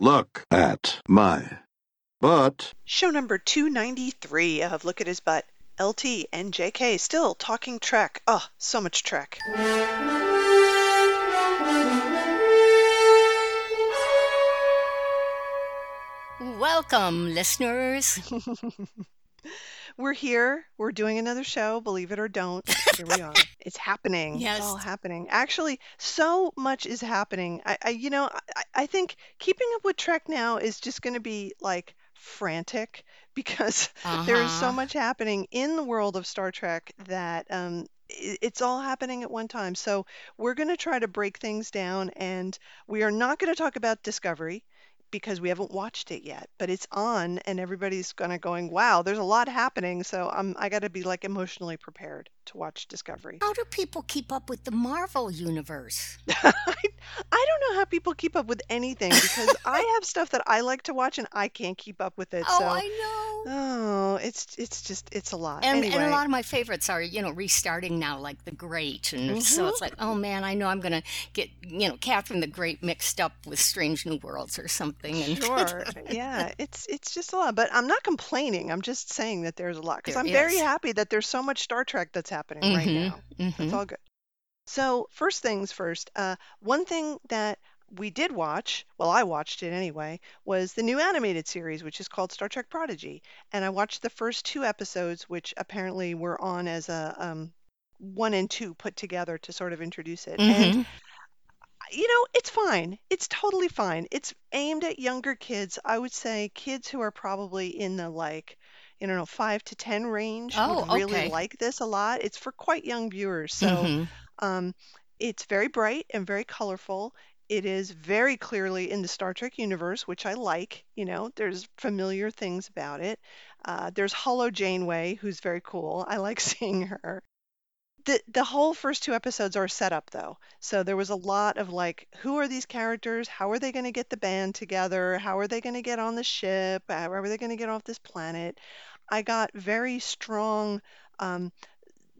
Look at my butt. Show number 293 of Look at His Butt. LT and JK still talking Trek. Oh, ah, so much Trek. Welcome, listeners. We're here. We're doing another show, believe it or don't. Here we are. It's happening. Yes. It's all happening. Actually, so much is happening. I, I you know, I, I think keeping up with Trek now is just going to be like frantic because there is so Uh-huh. much happening in the world of Star Trek that um, it's all happening at one time. So we're going to try to break things down, and we are not going to talk about Discovery because we haven't watched it yet, but it's on, and everybody's kind of going, "Wow, there's a lot happening." So I'm I got to be like emotionally prepared to watch Discovery. How do people keep up with the Marvel universe? I, I don't know how people keep up with anything because I have stuff that I like to watch and I can't keep up with it. Oh, So I know. Oh, it's it's just it's a lot. And, Anyway, and a lot of my favorites are, you know, restarting now, like The Great. And so it's mm-hmm. like, oh man, I know I'm going to get, you know, Catherine the Great mixed up with Strange New Worlds or something. And sure. Yeah, it's it's just a lot, but I'm not complaining. I'm just saying that there's a lot because I'm very happy that there's so much Star Trek that's happening right Mhm, now. It's mhm. all good. So, first things first, uh, one thing that we did watch, well, I watched it anyway, was the new animated series, which is called Star Trek Prodigy. And I watched the first two episodes, which apparently were on as a um, one and two put together to sort of introduce it. And Mhm. you know, it's fine. It's totally fine. It's aimed at younger kids. I would say kids who are probably in the like, you know, five to 10 range Oh, would really okay. like this a lot. It's for quite young viewers. So, Mhm. um, it's very bright and very colorful. It is very clearly in the Star Trek universe, which I like. You know, there's familiar things about it. Uh, there's Holo Janeway, who's very cool. I like seeing her the the whole first two episodes are set up though. So there was a lot of like, who are these characters? How are they going to get the band together? How are they going to get on the ship? How are they going to get off this planet? I got very strong, um,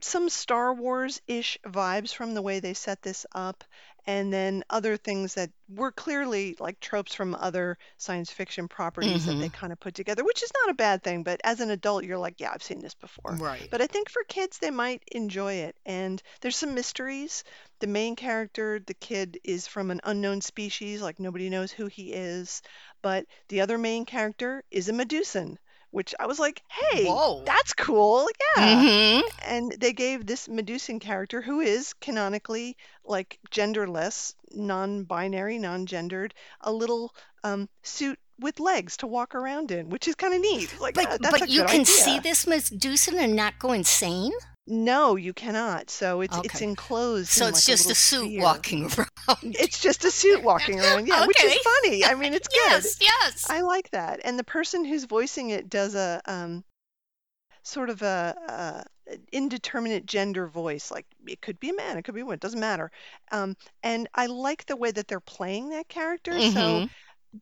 some Star Wars-ish vibes from the way they set this up, and then other things that were clearly like tropes from other science fiction properties that they Mhm. kind of put together, which is not a bad thing, but as an adult, you're like, yeah, I've seen this before. Right. But I think for kids, they might enjoy it. And there's some mysteries. The main character, the kid, is from an unknown species, like nobody knows who he is. But the other main character is a Medusan, which I was like, hey, Whoa. that's cool. Yeah. Mhm. And they gave this Medusan character, who is canonically like genderless, non-binary, non-gendered, a little um, suit with legs to walk around in, which is kind of neat. Like, uh, But, a but you can see this Medusan and not go insane? No, you cannot. So it's it's Okay. enclosed So in it's like just a little suit sphere. walking around. It's just a suit walking around, yeah, which is Okay. funny. I mean, it's good. Yes, yes. I like that. And the person who's voicing it does a um sort of a, a an indeterminate gender voice. Like it could be a man, it could be a woman, it doesn't matter. Um, and I like the way that they're playing that character. So Mhm.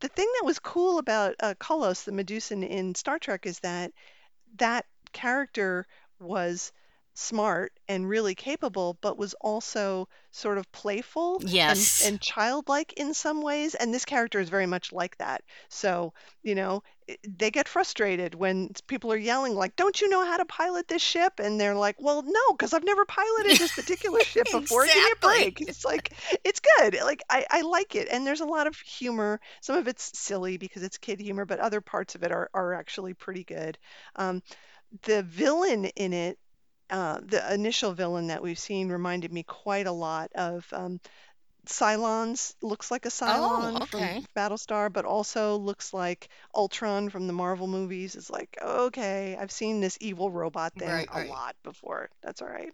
the thing that was cool about uh, Kollos, the Medusan in Star Trek, is that that character was smart and really capable, but was also sort of playful and, Yes. and childlike in some ways. And this character is very much like that. So, you know, they get frustrated when people are yelling, like, don't you know how to pilot this ship? And they're like, well, no, because I've never piloted this particular ship before. Give me a Exactly. break. It's like, it's good. Like, I, I like it. And there's a lot of humor. Some of it's silly because it's kid humor, but other parts of it are, are actually pretty good. Um, the villain in it, uh, the initial villain that we've seen reminded me quite a lot of um, Cylons. Looks like a Cylon Oh, from. Battlestar, but also looks like Ultron from the Marvel movies. It's like, okay, I've seen this evil robot thing Right, a right. lot before. That's all right.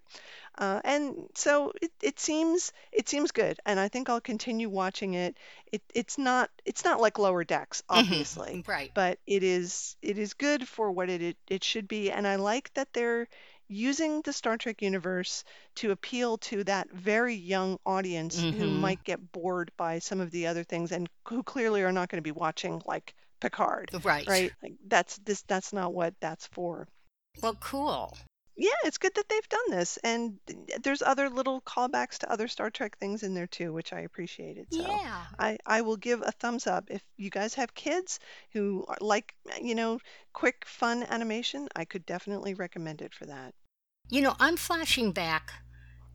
Uh, and so it, it seems it seems good, and I think I'll continue watching it. It it's not it's not like Lower Decks, obviously Mhm. Right. but it is it is good for what it, it it should be and I like that they're using the Star Trek universe to appeal to that very young audience who Mhm. might get bored by some of the other things and who clearly are not going to be watching like Picard, Right. right? Like that's this that's not what that's for. Well, cool. yeah, it's good that they've done this, and there's other little callbacks to other Star Trek things in there too, which I appreciated. So Yeah. I I will give a thumbs up if you guys have kids who like you know quick fun animation. I could definitely recommend it for that. You know, I'm flashing back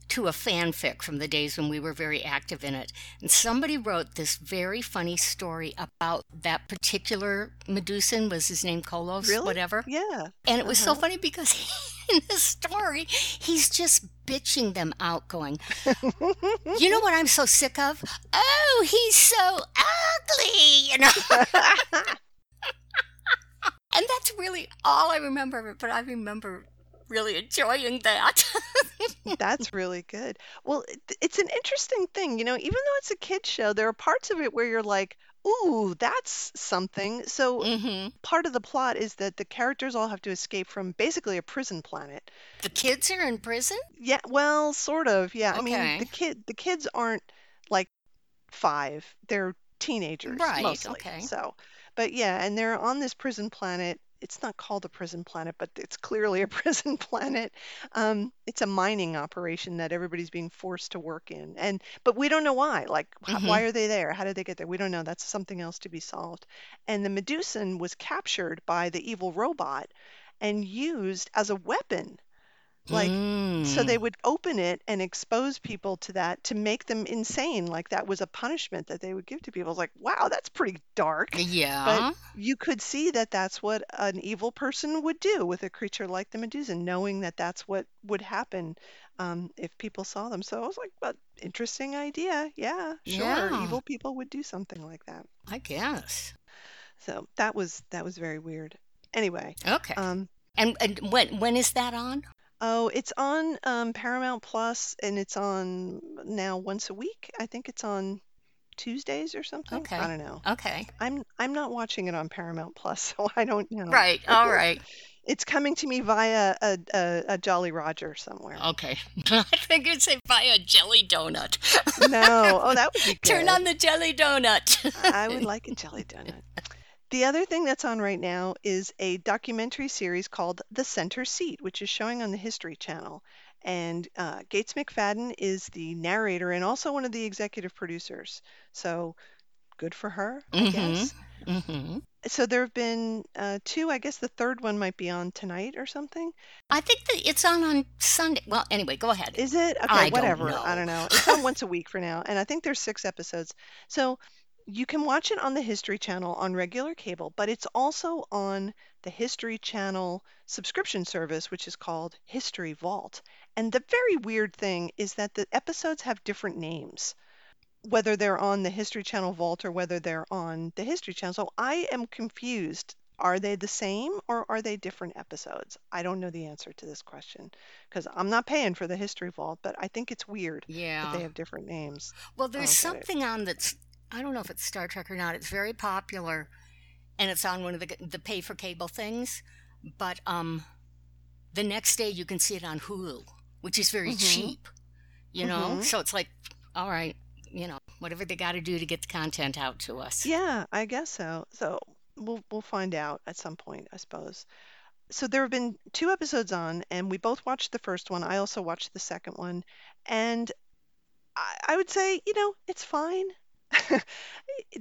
to a fanfic from the days when we were very active in it. And somebody wrote this very funny story about that particular Medusan, was his name Kollos, Really? whatever. Yeah. And it was so Uh-huh. funny because in the story, he's just bitching them out, going, You know what I'm so sick of? Oh, he's so ugly, you know? and that's really all I remember of it, but I remember really enjoying that. That's really good. Well, it, it's an interesting thing, you know, even though it's a kids show, there are parts of it where you're like, ooh, that's something. So hmm part of the plot is that the characters all have to escape from basically a prison planet. The kids are in prison? Yeah, well, sort of. Yeah. I mean, the kid the kids aren't like 5. They're teenagers Right, mostly. okay. So, but yeah, and they're on this prison planet. It's not called a prison planet, but it's clearly a prison planet. Um, it's a mining operation that everybody's being forced to work in. And but we don't know why. Like Mhm. why are they there? How did they get there? We don't know. That's something else to be solved. And the Medusan was captured by the evil robot and used as a weapon. Like so Mm. they would open it and expose people to that to make them insane. Like that was a punishment that they would give to people. It's like, wow, that's pretty dark. Yeah. But you could see that that's what an evil person would do with a creature like the Medusa, knowing that that's what would happen um, if people saw them. So I was like, but interesting idea. Yeah, sure. Yeah. Evil people would do something like that. I guess. So that was that was very weird. Anyway, Okay. um, and and when when is that on? Oh, it's on um, Paramount Plus, and it's on now once a week. I think it's on Tuesdays or something. Okay. I don't know. Okay. I'm I'm not watching it on Paramount Plus, so I don't know. Right. All right. It's coming to me via a, a, a Jolly Roger somewhere. Okay. I think you'd say buy a jelly donut. No, oh, that would be good. Turn on the jelly donut. I would like a jelly donut. The other thing that's on right now is a documentary series called The Center Seat, which is showing on the History Channel. And uh, Gates McFadden is the narrator and also one of the executive producers. So good for her, I Mhm. guess. hmm So there have been uh, two. I guess the third one might be on tonight or something. I think that it's on on Sunday. Well, anyway, go ahead. Is it? Okay, I don't whatever. know. I don't know. It's on once a week for now, and I think there's six episodes. So you can watch it on the History Channel on regular cable, but it's also on the History Channel subscription service, which is called History Vault. And the very weird thing is that the episodes have different names, whether they're on the History Channel Vault or whether they're on the History Channel. So I am confused. Are they the same or are they different episodes? I don't know the answer to this question because I'm not paying for the History Vault, but I think it's weird that Yeah. they have different names. Well, there's don't get it. something on that's I don't know if it's Star Trek or not. It's very popular, and it's on one of the the pay for cable things. But um, the next day you can see it on Hulu, which is very Mhm. cheap. You know, Mhm. so it's like, all right, you know, whatever they got to do to get the content out to us. Yeah, I guess so. So we'll we'll find out at some point, I suppose. So there have been two episodes on, and we both watched the first one. I also watched the second one, and I, I would say, you know, it's fine.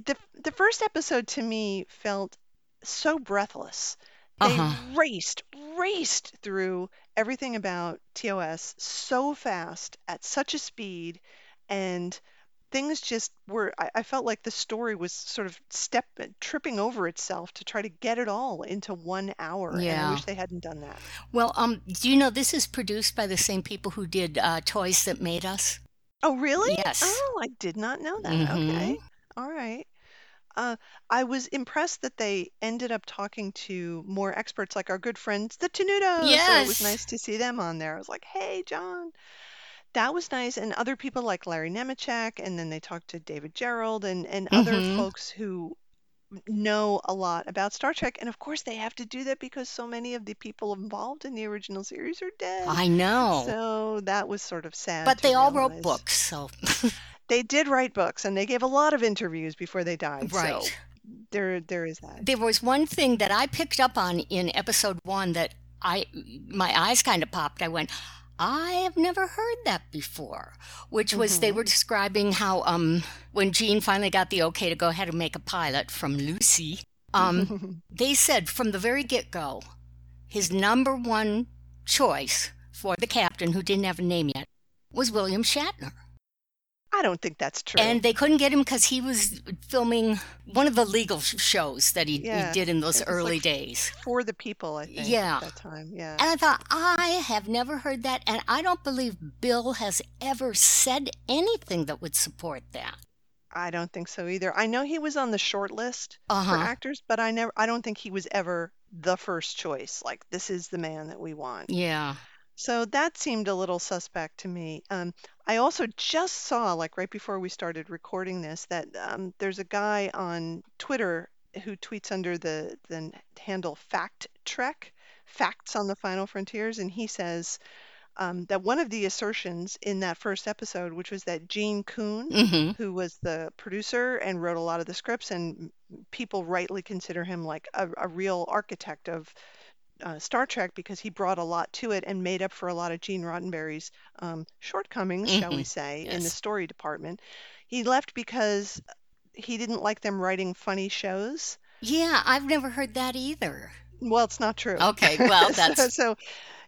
the The first episode to me felt so breathless. They Uh-huh. raced, raced through everything about TOS so fast at such a speed, and things just were. I, I felt like the story was sort of step tripping over itself to try to get it all into one hour, and I Yeah. wish they hadn't done that. Well, um, do you know this is produced by the same people who did uh, Toys That Made Us? Oh, really? Yes. Oh, I did not know that. Mhm. Okay. All right. Uh, I was impressed that they ended up talking to more experts, like our good friends, the Tenutos. So it Yes. was nice to see them on there. I was like, hey, John. That was nice. And other people like Larry Nemecek, and then they talked to David Gerrold and, and other Mhm. folks who know a lot about Star Trek. And of course, they have to do that because so many of the people involved in the original series are dead. I know. So that was sort of sad. but they all wrote books, so They did write books, and they gave a lot of interviews before they died. So right. there, there is that. There was one thing that I picked up on in episode one that I my eyes kind of popped. I went, I have never heard that before. Which was they Mm-hmm. were describing how um when Gene finally got the okay to go ahead and make a pilot from Lucy, um they said from the very get go, his number one choice for the captain who didn't have a name yet was William Shatner. I don't think that's true. And they couldn't get him because he was filming one of the legal shows that he, Yeah, he did in those early like- days. for the people, I think. Yeah. At that time, yeah. And I thought, I have never heard that. And I don't believe Bill has ever said anything that would support that. I don't think so either. I know he was on the short list Uh for actors, but I never. I don't think he was ever the first choice. Like this is the man that we want. Yeah. So that seemed a little suspect to me. Um, I also just saw, like right before we started recording this, that um, there's a guy on Twitter who tweets under the the handle Fact Trek, Facts on the Final Frontiers, and he says um, that one of the assertions in that first episode, which was that Gene Coon, Mm-hmm. who was the producer and wrote a lot of the scripts, and people rightly consider him like a, a real architect of uh, Star Trek because he brought a lot to it and made up for a lot of Gene Roddenberry's um, shortcomings, shall we Mhm. say, in the story department. He left because he didn't like them writing funny shows. Yeah, I've never heard that either. Well, it's not true. Okay, well, So- that's so,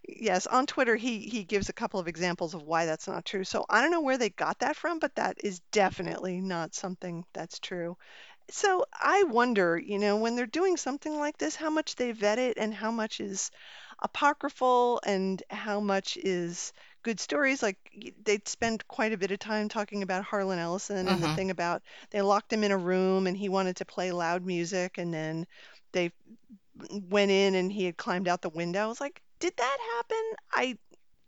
yes, on Twitter he he gives a couple of examples of why that's not true. So I don't know where they got that from, but that is definitely not something that's true. So I wonder, you know, when they're doing something like this, how much they vet it and how much is apocryphal and how much is good stories. Like y- they'd spend quite a bit of time talking about Harlan Ellison and the Uh-huh. thing about they locked him in a room and he wanted to play loud music and then they went in and he had climbed out the window. I was like, did that happen?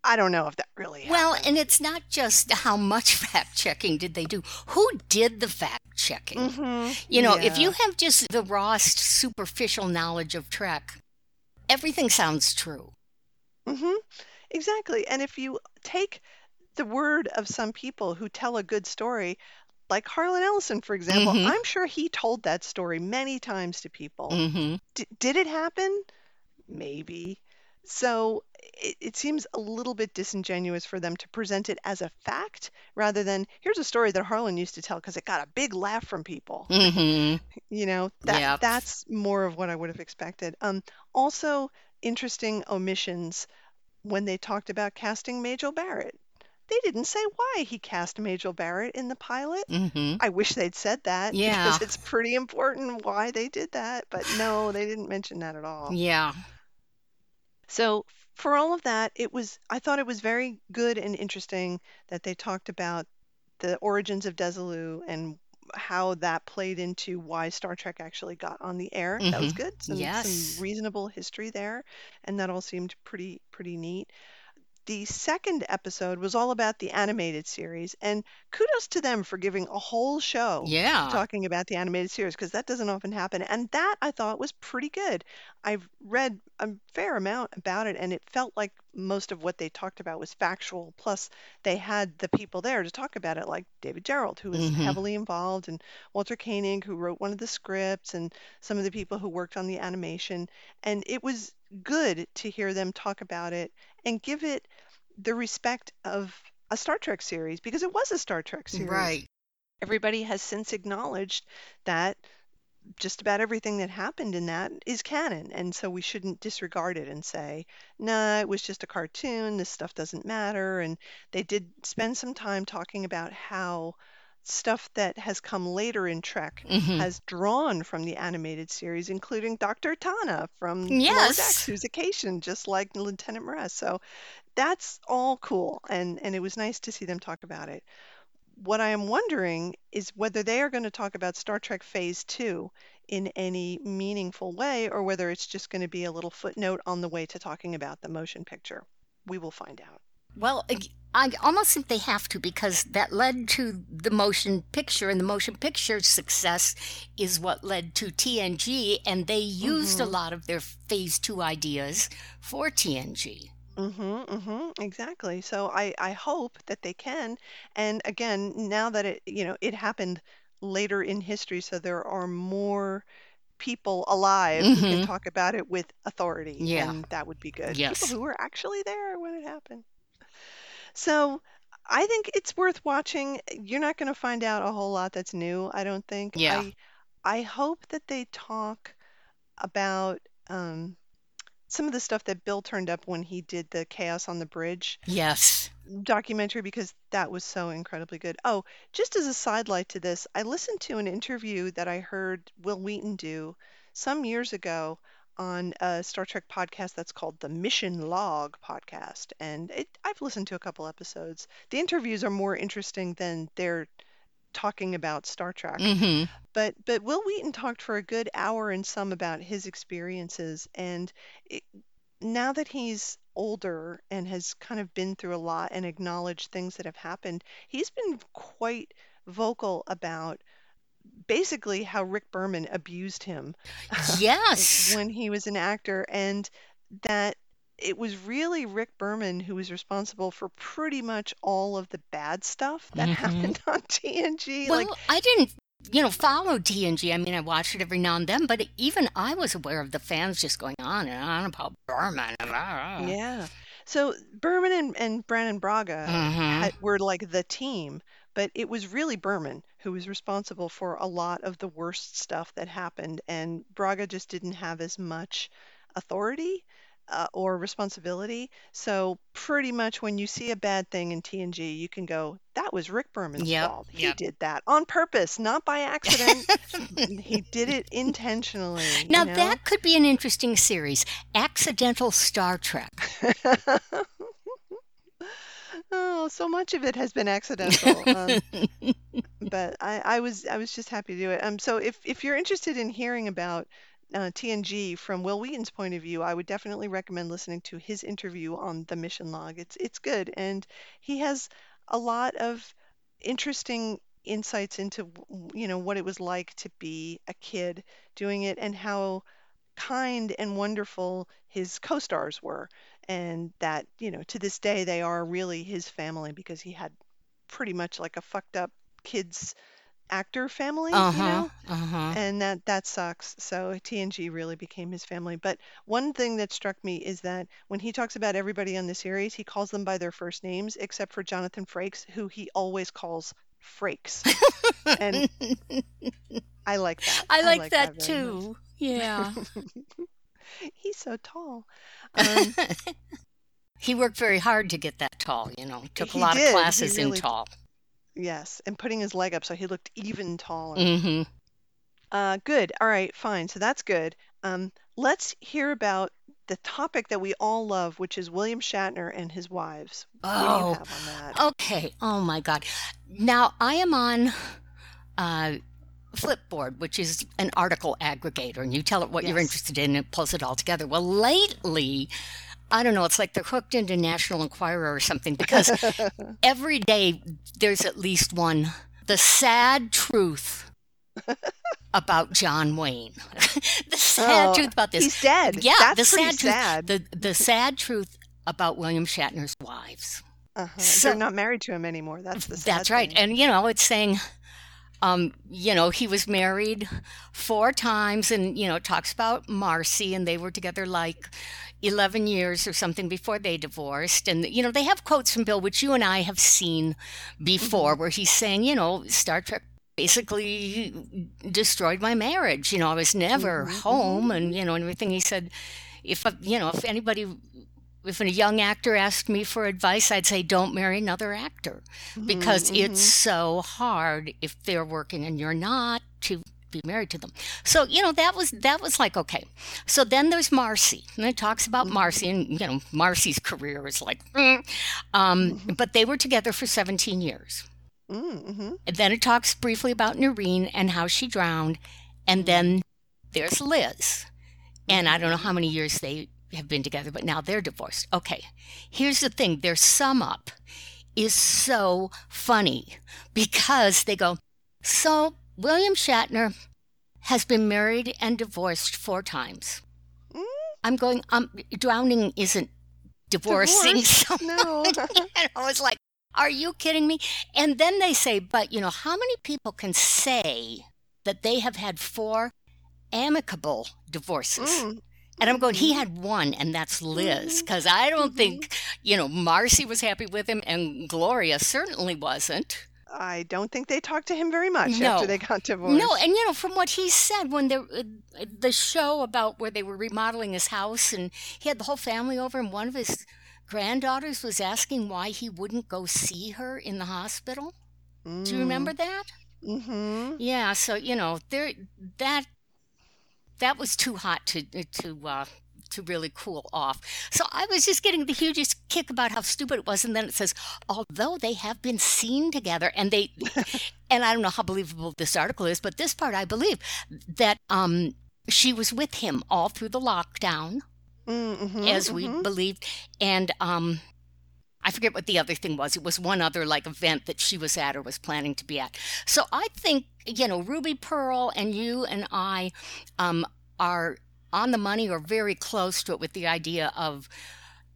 I don't know if that really well, happened. and it's not just how much fact checking did they do. Who did the fact checking? Mhm, You know, if you have just the raw, superficial knowledge of Trek, everything sounds true. hmm Exactly. And if you take the word of some people who tell a good story, like Harlan Ellison, for example, Mhm. I'm sure he told that story many times to people. Mm-hmm. D- did it happen? Maybe. So it, it seems a little bit disingenuous for them to present it as a fact rather than here's a story that Harlan used to tell because it got a big laugh from people. Mm-hmm. You know, that Yep. that's more of what I would have expected. Um, also interesting omissions when they talked about casting Majel Barrett. They didn't say why he cast Majel Barrett in the pilot. Mm-hmm. I wish they'd said that Yeah. because it's pretty important why they did that, but no, they didn't mention that at all. Yeah. So for all of that, it was I thought it was very good and interesting that they talked about the origins of Desilu and how that played into why Star Trek actually got on the air. That was Mhm. good. Some, Yes. some reasonable history there, and that all seemed pretty pretty neat. The second episode was all about the animated series, and kudos to them for giving a whole show Yeah. talking about the animated series because that doesn't often happen. And that I thought was pretty good. I've read a fair amount about it, and it felt like most of what they talked about was factual. Plus, they had the people there to talk about it, like David Gerrold, who was Mhm. heavily involved, and Walter Koenig, who wrote one of the scripts, and some of the people who worked on the animation. And it was good to hear them talk about it and give it the respect of a Star Trek series because it was a Star Trek series Right. everybody has since acknowledged that just about everything that happened in that is canon. And so we shouldn't disregard it and say, nah, it was just a cartoon. This stuff doesn't matter. And they did spend some time talking about how stuff that has come later in Trek Mhm. has drawn from the animated series, including Dr. Tana from Yes. Who's a Caitian, just like Lieutenant M'Ress. So that's all cool. And, and it was nice to see them talk about it what I am wondering is whether they are going to talk about Star Trek Phase 2 in any meaningful way or whether it's just going to be a little footnote on the way to talking about the motion picture. We will find out. Well, I almost think they have to because that led to the motion picture, and the motion picture success is what led to TNG, and they used a Mhm. lot of their phase two ideas for TNG. Mhm, mhm, exactly. So I I hope that they can. And again, now that it, you know, it happened later in history, so there are more people alive who can Mhm. talk about it with authority, Yeah. and that would be good. Yes. People who were actually there when it happened. So I think it's worth watching. You're not going to find out a whole lot that's new, I don't think. Yeah. I I hope that they talk about um, some of the stuff that Bill turned up when he did the Chaos on the Bridge Yes. documentary because that was so incredibly good. Oh, just as a sidelight to this, I listened to an interview that I heard Wil Wheaton do some years ago on a Star Trek podcast that's called the Mission Log podcast, and it, I've listened to a couple episodes. The interviews are more interesting than they're talking about Star Trek. hmm But but Wil Wheaton talked for a good hour and some about his experiences, and it, now that he's older and has kind of been through a lot and acknowledged things that have happened, he's been quite vocal about basically how Rick Berman abused him Yes. when he was an actor, and that it was really Rick Berman who was responsible for pretty much all of the bad stuff that Mhm. happened on TNG. Well, like I didn't, you know, follow TNG. I mean, I watched it every now and then, but even I was aware of the fans just going on and on about Berman. Yeah. So Berman and, and Brannon Braga Mhm. had, were like the team, but it was really Berman who was responsible for a lot of the worst stuff that happened, and Braga just didn't have as much authority uh, or responsibility. So pretty much when you see a bad thing in TNG, you can go, "That was Rick Berman's Yep, fault. He yep. did that on purpose, not by accident. he did it intentionally." you Now, know? that could be an interesting series Accidental Star Trek. Oh, so much of it has been accidental. Um, but I, I was I was just happy to do it. Um, so if if you're interested in hearing about uh, TNG from Wil Wheaton's point of view, I would definitely recommend listening to his interview on the mission log. It's it's good, and he has a lot of interesting insights into you know what it was like to be a kid doing it and how kind and wonderful his co-stars were and that you know to this day they are really his family because he had pretty much like a fucked up kids actor family Uh you know Uh huh. and that that sucks so tng really became his family but one thing that struck me is that when he talks about everybody on the series he calls them by their first names except for jonathan frakes who he always calls frakes and i like that I like, that, very much. too. Yeah. he's so tall um, he worked very hard to get that tall, you know, took a lot did, of classes in tall. yes and putting his leg up so he looked even taller hmm Uh, good. All right, fine. So that's good. Um, let's hear about the topic that we all love, which is William Shatner and his wives. What do you Oh, have on that? okay. Oh my God. Now I am on uh, Flipboard, which is an article aggregator, and you tell it what you're interested in and it pulls it all together. Well, lately, I don't know, it's like they're hooked into National Enquirer or something because every day there's at least one. The sad truth about John Wayne. the sad Oh, truth about this. He's dead. Yeah, that's the pretty sad truth. sad. The the sad truth about William Shatner's wives. uh-huh. so- They're not married to him anymore. That's the sad That's right. thing. And you know, it's saying um, you know, he was married four times and you know, talks about Marcy and they were together like 11 years or something before they divorced and you know, they have quotes from Bill which you and I have seen before Mm-hmm. where he's saying, you know, Star Trek basically destroyed my marriage. You know, I was never Mhm, home and you know, and everything he said if you know, if anybody if a young actor asked me for advice, I'd say don't marry another actor because Mhm, it's so hard if they're working and you're not to be married to them. So, you know, that was that was like okay. So then there's Marcy. And it talks about Marcy and you know, Marcy's career is like mm. um but they were together for 17 years. mm-hmm. And then it talks briefly about Nerine and how she drowned and then there's Liz. And I don't know how many years they have been together, but now they're divorced. Okay. Here's the thing their sum up is so funny because they go, So William Shatner has been married and divorced four times. Mm. I'm going, um, drowning isn't divorcing. Divorce? So No. and I was like, are you kidding me? And then they say, but you know, how many people can say that they have had four amicable divorces. Mm, And I'm going, he mhm, had one, and that's Liz. mhm, Because I don't mhm. think, you know, Marcy was happy with him, and Gloria certainly wasn't. I don't think they talked to him very much after they got divorced. No, and you know, from what he said when the uh, the show about where they were remodeling his house, and he had the whole family over, and one of his granddaughters was asking why he wouldn't go see her in the hospital. Do you remember that? Mm-hmm. Yeah, so you know, there that that was too hot to to uh, to really cool off. So I was just getting the hugest kick about how stupid it was, and then it says, although they have been seen together, and they, and I don't know how believable this article is, but this part I believe that um she was with him all through the lockdown, Mm-hmm. as we believed, and um. I forget what the other thing was. It was one other like event that she was at or was planning to be at. So I think you know Ruby Pearl and you and I um, are on the money or very close to it with the idea of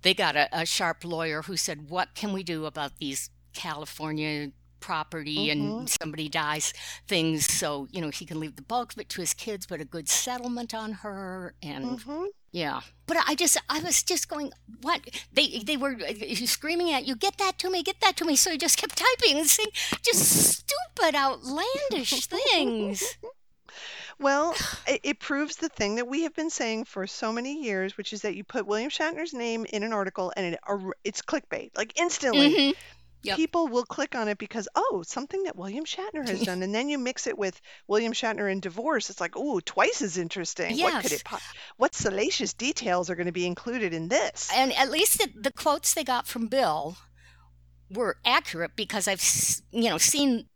they got a, a sharp lawyer who said, "What can we do about these California?" Property and somebody dies things so you know he can leave the bulk of it to his kids but a good settlement on her and Mm-hmm. yeah, but I just I was just going what they they were uh, screaming at you get that to me get that to me so you just kept typing and saying just stupid outlandish things. Well, it, it proves the thing that we have been saying for so many years, which is that you put William Shatner's name in an article and it it's clickbait. Like instantly, Mhm. Yep. people will click on it because oh, something that William Shatner has done, and then you mix it with William Shatner and divorce. It's like oh, twice as interesting. What could Yes. it? Po- what salacious details are going to be included in this? And at least the, the quotes they got from Bill were accurate because I've s- you know seen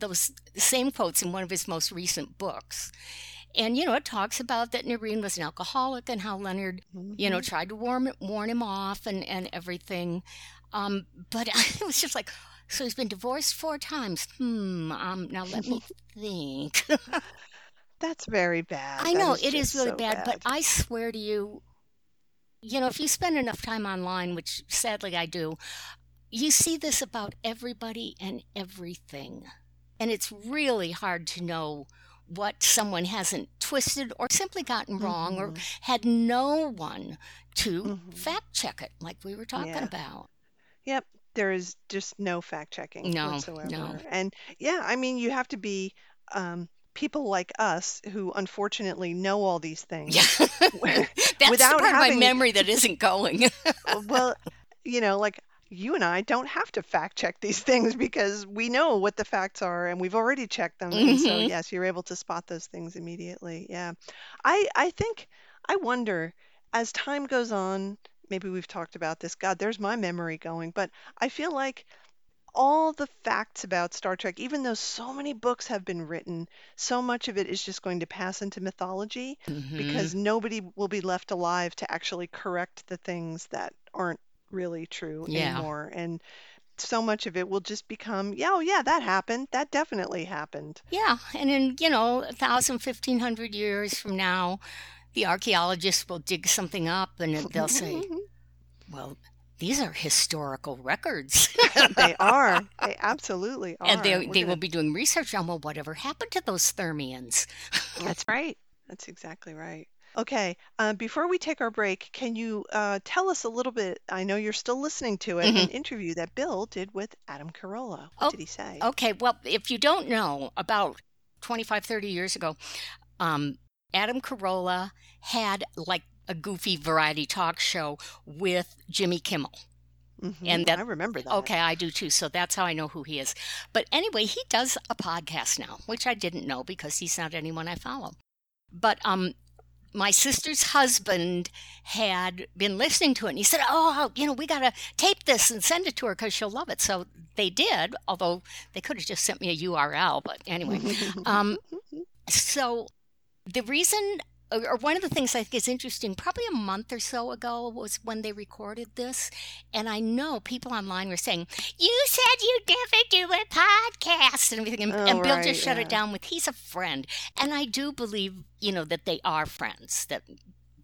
those same quotes in one of his most recent books. And you know it talks about that Nerine was an alcoholic and how Leonard you know, Mhm. tried to warn warn him off and and everything. Um, but it was just like, so he's been divorced four times. Hmm. Um. Now let me think. That's very bad. I know it is really so bad, but I swear to you, you know, if you spend enough time online, which sadly I do, you see this about everybody and everything, and it's really hard to know what someone hasn't twisted or simply gotten wrong or Mhm. had no one to Mhm. fact check it like we were talking Yeah. about. Yep, there is just no fact checking No, whatsoever. no. And yeah, I mean, you have to be um, people like us who unfortunately know all these things. Yeah. That's Without the part of my having- memory that isn't going. well, you know, like you and I don't have to fact check these things because we know what the facts are and we've already checked them. And so Mhm. yes, you're able to spot those things immediately. Yeah. I I think I wonder as time goes on, maybe we've talked about this. God, there's my memory going, but I feel like all the facts about Star Trek, even though so many books have been written, so much of it is just going to pass into mythology Mhm. because nobody will be left alive to actually correct the things that aren't really true Yeah. anymore. And so much of it will just become, yeah, oh, yeah, that happened. That definitely happened. Yeah, and in, you know, a thousand, fifteen hundred years from now, the archaeologists will dig something up and they'll say, well, these are historical records. they are. They absolutely are. and they, We're they gonna- will be doing research on, well, whatever happened to those Thermians? That's right. That's exactly right. Okay, uh, before we take our break, can you uh, tell us a little bit? I know you're still listening to it, an interview that Bill did with Adam Carolla. What Mm-hmm. Oh, did he say? Okay, well, if you don't know, about 25, 30 years ago, um, Adam Carolla had like a goofy variety talk show with Jimmy Kimmel. Mhm, and that- I remember that. Okay, I do too. So that's how I know who he is. But anyway, he does a podcast now, which I didn't know because he's not anyone I follow. But um my sister's husband had been listening to it and he said, Oh, you know, we got to tape this and send it to her because she'll love it. So they did, although they could have just sent me a URL. But anyway, um, so the reason, or one of the things I think is interesting, probably a month or so ago was when they recorded this. And I know people online were saying, You said you'd never do a podcast and everything. And, Oh, and Bill right, just shut yeah. it down with, He's a friend. And I do believe, you know, that they are friends, that,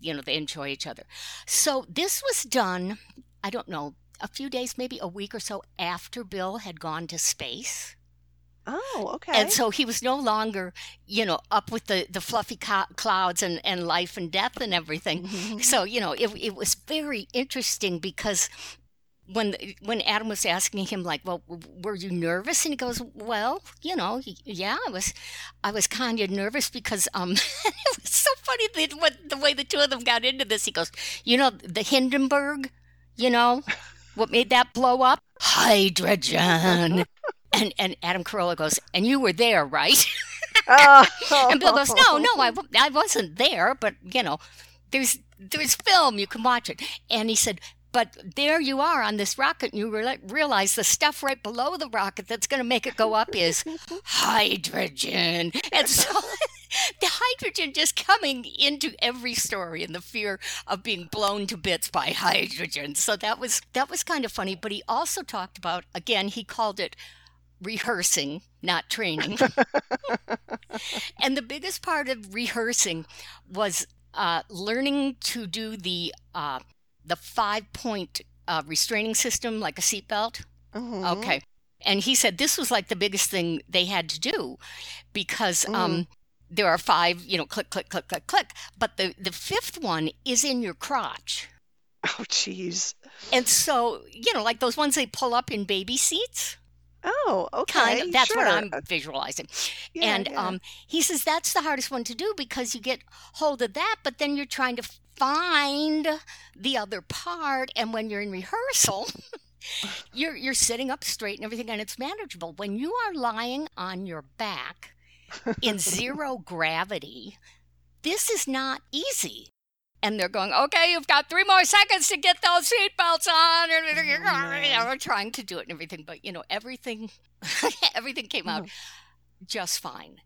you know, they enjoy each other. So this was done, I don't know, a few days, maybe a week or so after Bill had gone to space. Oh, okay. And so he was no longer, you know, up with the, the fluffy co- clouds and, and life and death and everything. Mhm. So, you know, it, it was very interesting because when when Adam was asking him like, "Well, w- were you nervous?" and he goes, "Well, you know, yeah, I was, I was kind of nervous because um, it was so funny that what the way the two of them got into this. He goes, "You know, the Hindenburg, you know, what made that blow up? Hydrogen." And and Adam Carolla goes, "And you were there, right?" Oh. And Bill goes, "No, no, I, I wasn't there, but you know, there's there's film, you can watch it." And he said, "But there you are on this rocket, and you re- realize the stuff right below the rocket that's going to make it go up is hydrogen." And so the hydrogen just coming into every story and the fear of being blown to bits by hydrogen. So that was that was kind of funny, but he also talked about again, he called it rehearsing, not training. and the biggest part of rehearsing was uh, learning to do the uh, the five point uh, restraining system, like a seatbelt. Mhm. Okay. And he said this was like the biggest thing they had to do because um, there are five, you know, click, click, click, click, click. But the, the fifth one is in your crotch. Oh, jeez. And so, you know, like those ones they pull up in baby seats. Oh, okay. Kind of. That's what. I'm visualizing. Yeah, and yeah. um, he says that's the hardest one to do because you get hold of that, but then you're trying to find the other part. And when you're in rehearsal, you're you're sitting up straight and everything, and it's manageable. When you are lying on your back in zero gravity, this is not easy. And they're going, okay, you've got three more seconds to get those seatbelts on. And you know, we're trying to do it and everything, but you know, everything, everything came out just fine.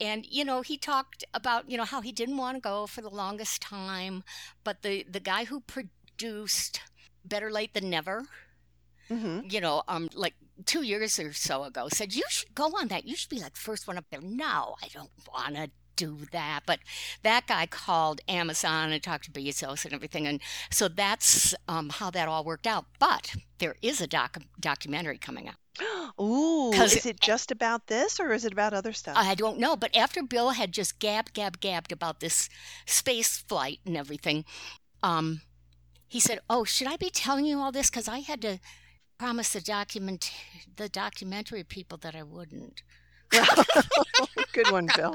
And you know, he talked about you know how he didn't want to go for the longest time, but the the guy who produced Better Late Than Never, hmm you know, um, like two years or so ago, said you should go on that. You should be like first one up there. No, I don't want to do that. But that guy called Amazon and talked to Bezos and everything, and so that's um, how that all worked out. But there is a doc documentary coming out. Ooh, is it just about this or is it about other stuff? I don't know, but after Bill had just gab, gab, gabbed about this space flight and everything, um, he said, "Oh, should I be telling you all this? Because I had to promise the document, the documentary people that I wouldn't." Good one, Bill.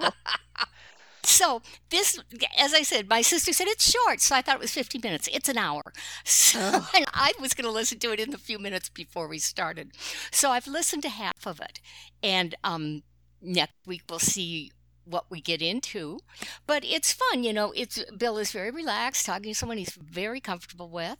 So this, as I said, my sister said it's short, so I thought it was 50 minutes. It's an hour. So Oh. and I was going to listen to it in the few minutes before we started. So I've listened to half of it, and um, next week we'll see what we get into. But it's fun, you know. It's Bill is very relaxed, talking to someone he's very comfortable with.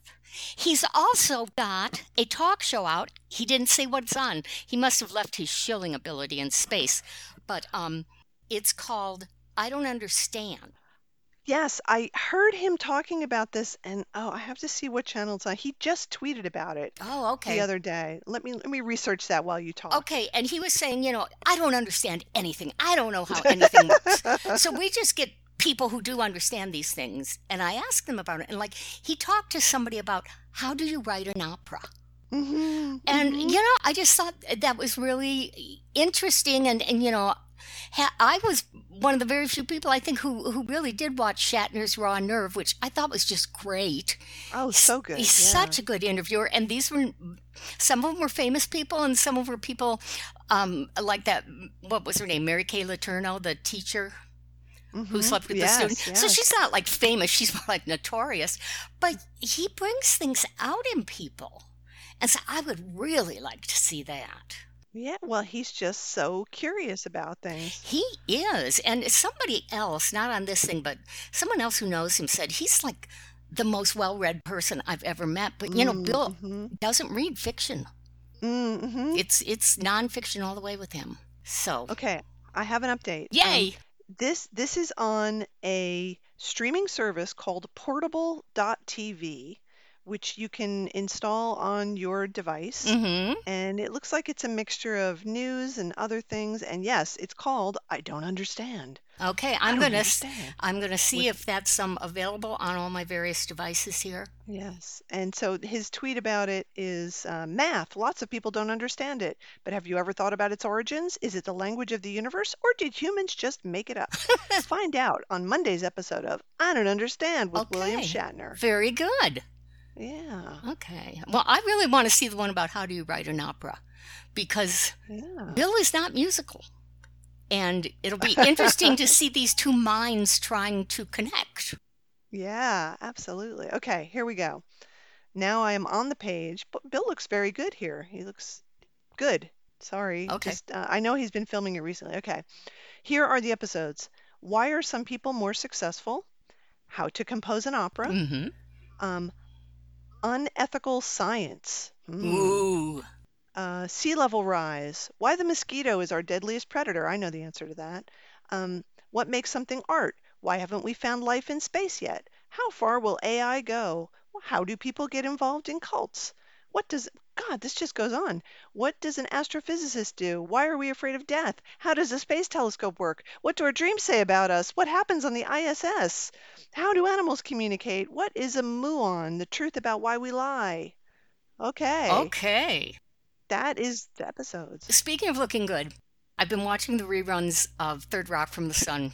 He's also got a talk show out. He didn't say what it's on. He must have left his shilling ability in space, but um, it's called I don't understand. Yes, I heard him talking about this, and oh, I have to see what channel it's on. He just tweeted about it Oh, okay. the other day. Let me let me research that while you talk. Okay, and he was saying, you know, I don't understand anything. I don't know how anything works. So we just get people who do understand these things, and I ask them about it. And like he talked to somebody about how do you write an opera, hmm and you know, I just thought that was really interesting. And and you know, ha- I was one of the very few people I think who who really did watch Shatner's Raw Nerve, which I thought was just great. Oh, so good. He's yeah. such a good interviewer, and these were some of them were famous people, and some of them were people um, like that. What was her name? Mary Kay Letourneau, the teacher who Mhm. slept with yes, the student. So she's not like famous; she's more like notorious. But he brings things out in people, and so I would really like to see that. Yeah, well, he's just so curious about things. He is, and somebody else, not on this thing, but someone else who knows him said he's like the most well-read person I've ever met. But you know, Bill hmm doesn't read fiction. hmm It's it's nonfiction all the way with him. So Okay, I have an update. Um, yay! this this is on a streaming service called portable.tv which you can install on your device. Mm-hmm. And it looks like it's a mixture of news and other things. And yes, it's called I Don't Understand. Okay, I'm gonna understand. I'm gonna see With- if that's um available on all my various devices here. Yes. And so his tweet about it is uh, math. Lots of people don't understand it. But have you ever thought about its origins? Is it the language of the universe or did humans just make it up? Find out on Monday's episode of I Don't Understand with William Okay. Shatner. Very good. Yeah. Okay. Well, I really want to see the one about how do you write an opera because Yeah. Bill is not musical. And it'll be interesting to see these two minds trying to connect. Yeah, absolutely. Okay, here we go. Now I am on the page. But Bill looks very good here. He looks good. Sorry. Okay. Just uh, I know he's been filming it recently. Okay. Here are the episodes. Why are some people more successful? How to compose an opera. Mm-hmm. Um, unethical science. Mm. Ooh. Uh, sea level rise. Why the mosquito is our deadliest predator. I know the answer to that. Um, what makes something art? Why haven't we found life in space yet? How far will AI go? How do people get involved in cults? What does God, this just goes on. What does an astrophysicist do? Why are we afraid of death? How does a space telescope work? What do our dreams say about us? What happens on the ISS? How do animals communicate? What is a muon? The truth about why we lie. Okay. Okay. That is the episodes. Speaking of looking good, I've been watching the reruns of Third Rock from the Sun.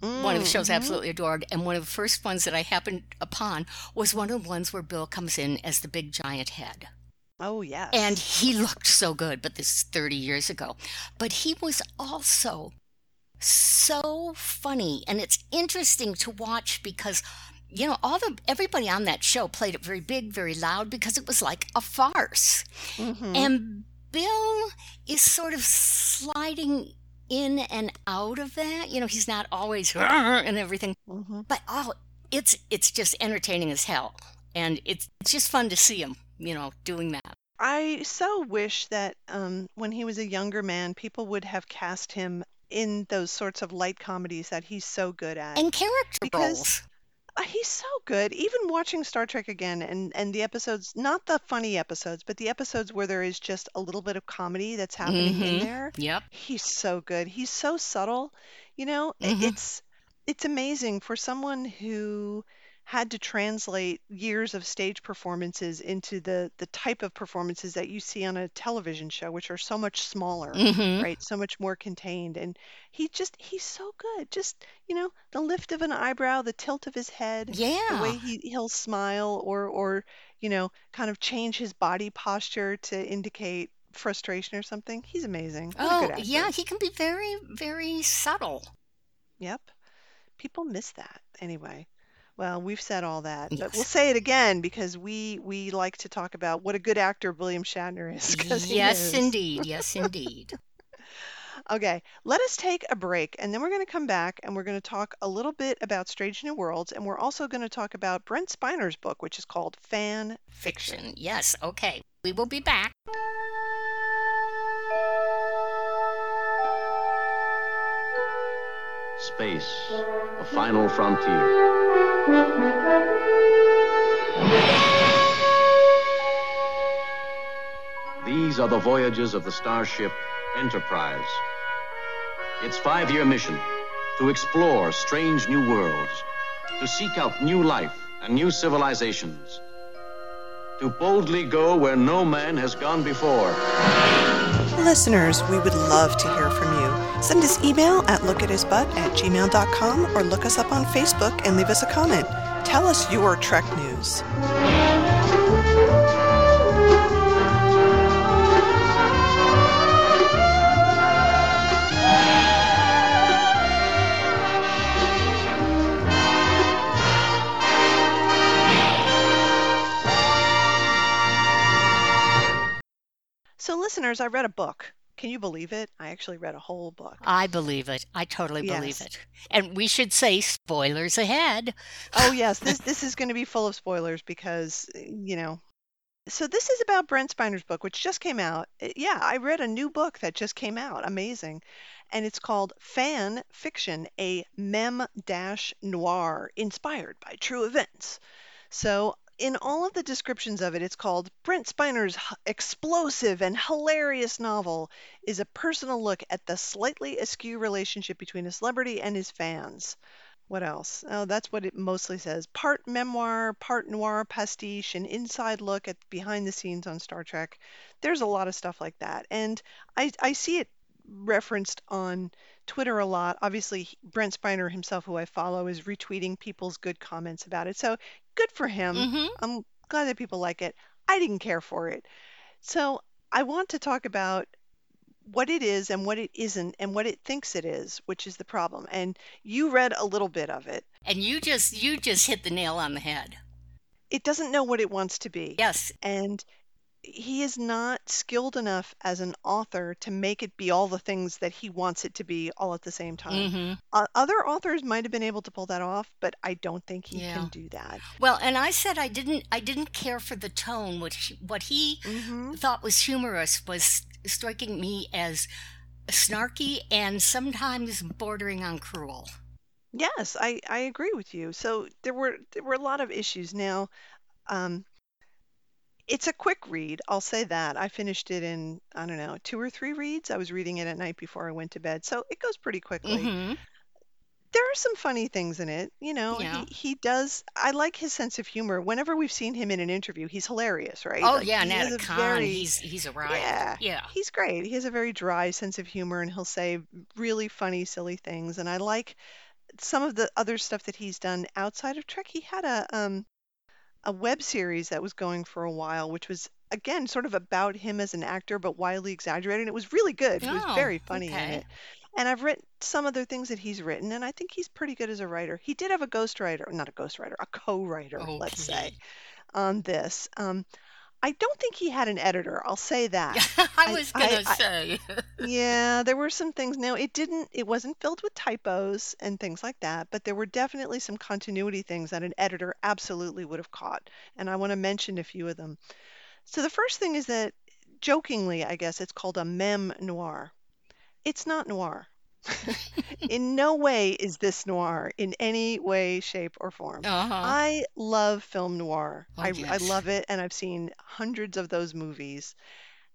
One of the shows I Mhm. absolutely adored, and one of the first ones that I happened upon was one of the ones where Bill comes in as the big giant head. Oh yes. And he looked so good, but this is 30 years ago. But he was also so funny. And it's interesting to watch because, you know, all the everybody on that show played it very big, very loud because it was like a farce. Mhm. And Bill is sort of sliding in and out of that. You know, he's not always and everything. Mhm. But oh, it's it's just entertaining as hell. And it's it's just fun to see him, you know, doing that. I so wish that um, when he was a younger man, people would have cast him in those sorts of light comedies that he's so good at. And character Because- roles. Uh, he's so good. Even watching Star Trek again and and the episodes, not the funny episodes, but the episodes where there is just a little bit of comedy that's happening in Mhm. there. Yep. He's so good. He's so subtle. You know, I- Mhm. it's it's amazing for someone who had to translate years of stage performances into the the type of performances that you see on a television show, which are so much smaller, hmm right? So much more contained. And he just he's so good. Just, you know, the lift of an eyebrow, the tilt of his head, the Yeah. way he he'll smile or or you know, kind of change his body posture to indicate frustration or something. He's amazing. What a Oh, actor. yeah, he can be very, very subtle. Yep. People miss that anyway. Well, we've said all that, but we'll Yes. say it again because we we like to talk about what a good actor William Shatner is. he Yes, is. indeed. Yes, indeed. Okay, let us take a break and then we're going to come back and we're going to talk a little bit about Strange New Worlds and we're also going to talk about Brent Spiner's book, which is called Fan Fiction. Fiction. Yes. Okay. We will be back. Space, the final frontier. These are the voyages of the starship Enterprise. Its five year mission to explore strange new worlds, to seek out new life and new civilizations, to boldly go where no man has gone before. Listeners, we would love to hear from you. Send us email at lookathisbutt at gmail.com or look us up on Facebook and leave us a comment. Tell us your Trek news. So, listeners, I read a book. Can you believe it? I actually read a whole book. I believe it. I totally believe Yes. it. And we should say spoilers ahead. Oh yes, this this is going to be full of spoilers because you know. So this is about Brent Spiner's book, which just came out. Uh, Yeah, I read a new book that just came out. Amazing, and it's called Fan Fiction: A Mem Dash Noir, inspired by true events. So in all of the descriptions of it, it's called Brent Spiner's explosive and hilarious novel is a personal look at the slightly askew relationship between a celebrity and his fans. What else? Oh, that's what it mostly says. Part memoir, part noir pastiche, an inside look at behind the scenes on Star Trek. There's a lot of stuff like that. And I, I see it referenced on Twitter a lot. Obviously, Brent Spiner himself, who I follow, is retweeting people's good comments about it. So good for him. Mm-hmm. I'm glad that people like it. I didn't care for it. So I want to talk about what it is and what it isn't and what it thinks it is, which is the problem. And you read a little bit of it. And you just you just hit the nail on the head. It doesn't know what it wants to be. Yes. And he is not skilled enough as an author to make it be all the things that he wants it to be all at the same time. hmm Uh, other authors might have been able to pull that off, but I don't think he Yeah. can do that. Well, and I said I didn't I didn't care for the tone. What he, what he hmm thought was humorous was striking me as snarky and sometimes bordering on cruel. Yes, I, I agree with you. So there were there were a lot of issues. Now, um, it's a quick read. I'll say that. I finished it in, I don't know, two or three reads. I was reading it at night before I went to bed, so it goes pretty quickly. hmm There are some funny things in it. You know, Yeah. he he does. I like his sense of humor. Whenever we've seen him in an interview, he's hilarious, right? Oh Like yeah, he and at a a con, very he's he's a riot. yeah, Yeah. he's great. He has a very dry sense of humor, and he'll say really funny, silly things. And I like some of the other stuff that he's done outside of Trek. He had a um a web series that was going for a while, which was again sort of about him as an actor, but wildly exaggerated. And it was really good. He was Oh, very funny in okay. it. And I've written some other things that he's written, and I think he's pretty good as a writer. He did have a ghostwriter, not a ghostwriter, a co-writer, let's say, Okay. on this. Um, I don't think he had an editor. I'll say that. I was I, gonna I, say. yeah, there were some things. Now, it didn't, it wasn't filled with typos and things like that, but there were definitely some continuity things that an editor absolutely would have caught. And I want to mention a few of them. So the first thing is that, jokingly, I guess, it's called a mem noir. It's not noir. In no way is this noir in any way, shape, or form. Uh-huh. I love film noir. Oh I, I love it, and I've seen hundreds of those movies.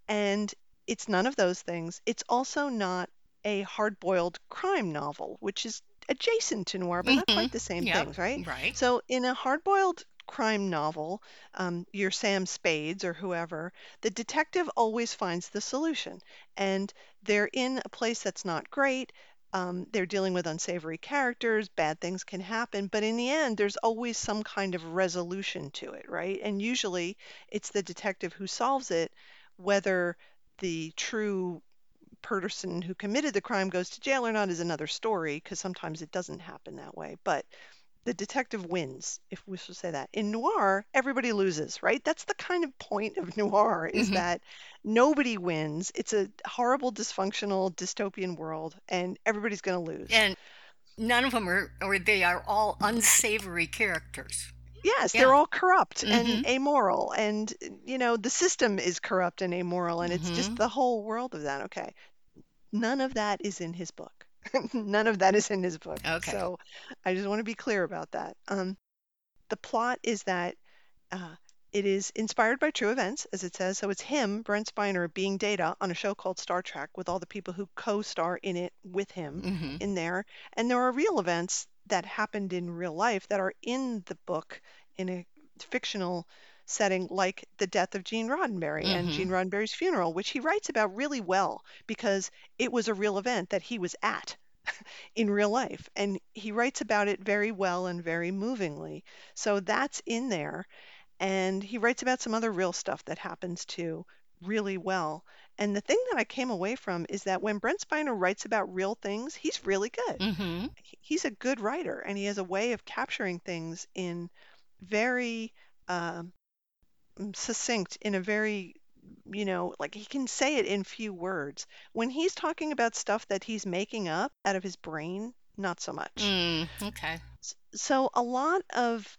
And it's none of those things. It's also not a hard-boiled crime novel, which is adjacent to noir, but not hmm quite the same Yep. things, right? Right. So in a hard-boiled crime novel, um, your Sam Spades or whoever, the detective always finds the solution. And they're in a place that's not great. Um, they're dealing with unsavory characters, bad things can happen, but in the end, there's always some kind of resolution to it, right? And usually it's the detective who solves it, whether the true person who committed the crime goes to jail or not is another story, because sometimes it doesn't happen that way. But the detective wins, if we should say that. In noir, everybody loses, right? That's the kind of point of noir is hmm that nobody wins. It's a horrible, dysfunctional, dystopian world, and everybody's going to lose. And none of them are, or they are all unsavory characters. Yes, Yeah. they're all corrupt and hmm amoral, and you know the system is corrupt and amoral, and it's just hmm the whole world of that. Okay, none of that is in his book. None of that is in his book. Okay. So I just want to be clear about that. Um, the plot is that uh, it is inspired by true events, as it says. So it's him, Brent Spiner, being Data on a show called Star Trek with all the people who co-star in it with him hmm in there. And there are real events that happened in real life that are in the book in a fictional setting, like the death of Gene Roddenberry and hmm Gene Roddenberry's funeral, which he writes about really well because it was a real event that he was at in real life. And he writes about it very well and very movingly. So that's in there. And he writes about some other real stuff that happens too really well. And the thing that I came away from is that when Brent Spiner writes about real things, he's really good. hmm He's a good writer and he has a way of capturing things in very um, succinct, in a very, you know, like he can say it in few words. When he's talking about stuff that he's making up out of his brain, not so much. Mm, okay. So a lot of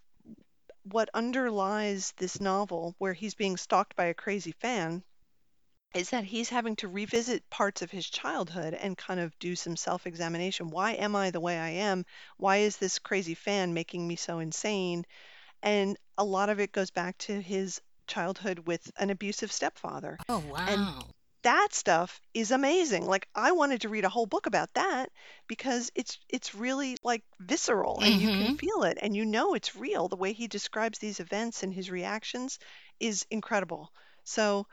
what underlies this novel, where he's being stalked by a crazy fan, is that he's having to revisit parts of his childhood and kind of do some self examination. Why am I the way I am? Why is this crazy fan making me so insane? and a lot of it goes back to his childhood with an abusive stepfather. Oh, And wow. that stuff is amazing. Like I wanted to read a whole book about that because it's it's really like visceral and you can Mm-hmm. feel it and you know it's real. The way he describes these events and his reactions is incredible. So,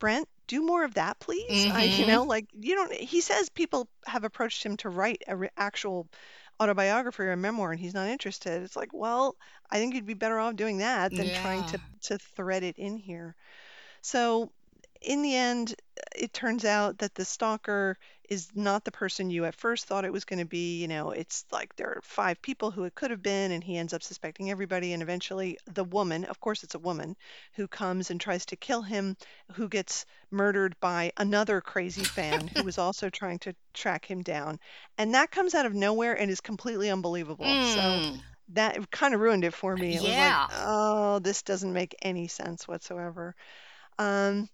Brent, do more of that, please. I, you Mm-hmm. know, like you don't. He says people have approached him to write a re- actual autobiography or a memoir, and he's not interested. It's like, well, I think you'd be better off doing that than trying Yeah. to to thread it in here. So, in the end, it turns out that the stalker is not the person you at first thought it was going to be. You know, it's like there are five people who it could have been, and he ends up suspecting everybody. And eventually, the woman, of course, it's a woman, who comes and tries to kill him, who gets murdered by another crazy fan who was also trying to track him down. And that comes out of nowhere and is completely unbelievable. So Mm. that kind of ruined it for me. It was like, Yeah. oh, this doesn't make any sense whatsoever. Um,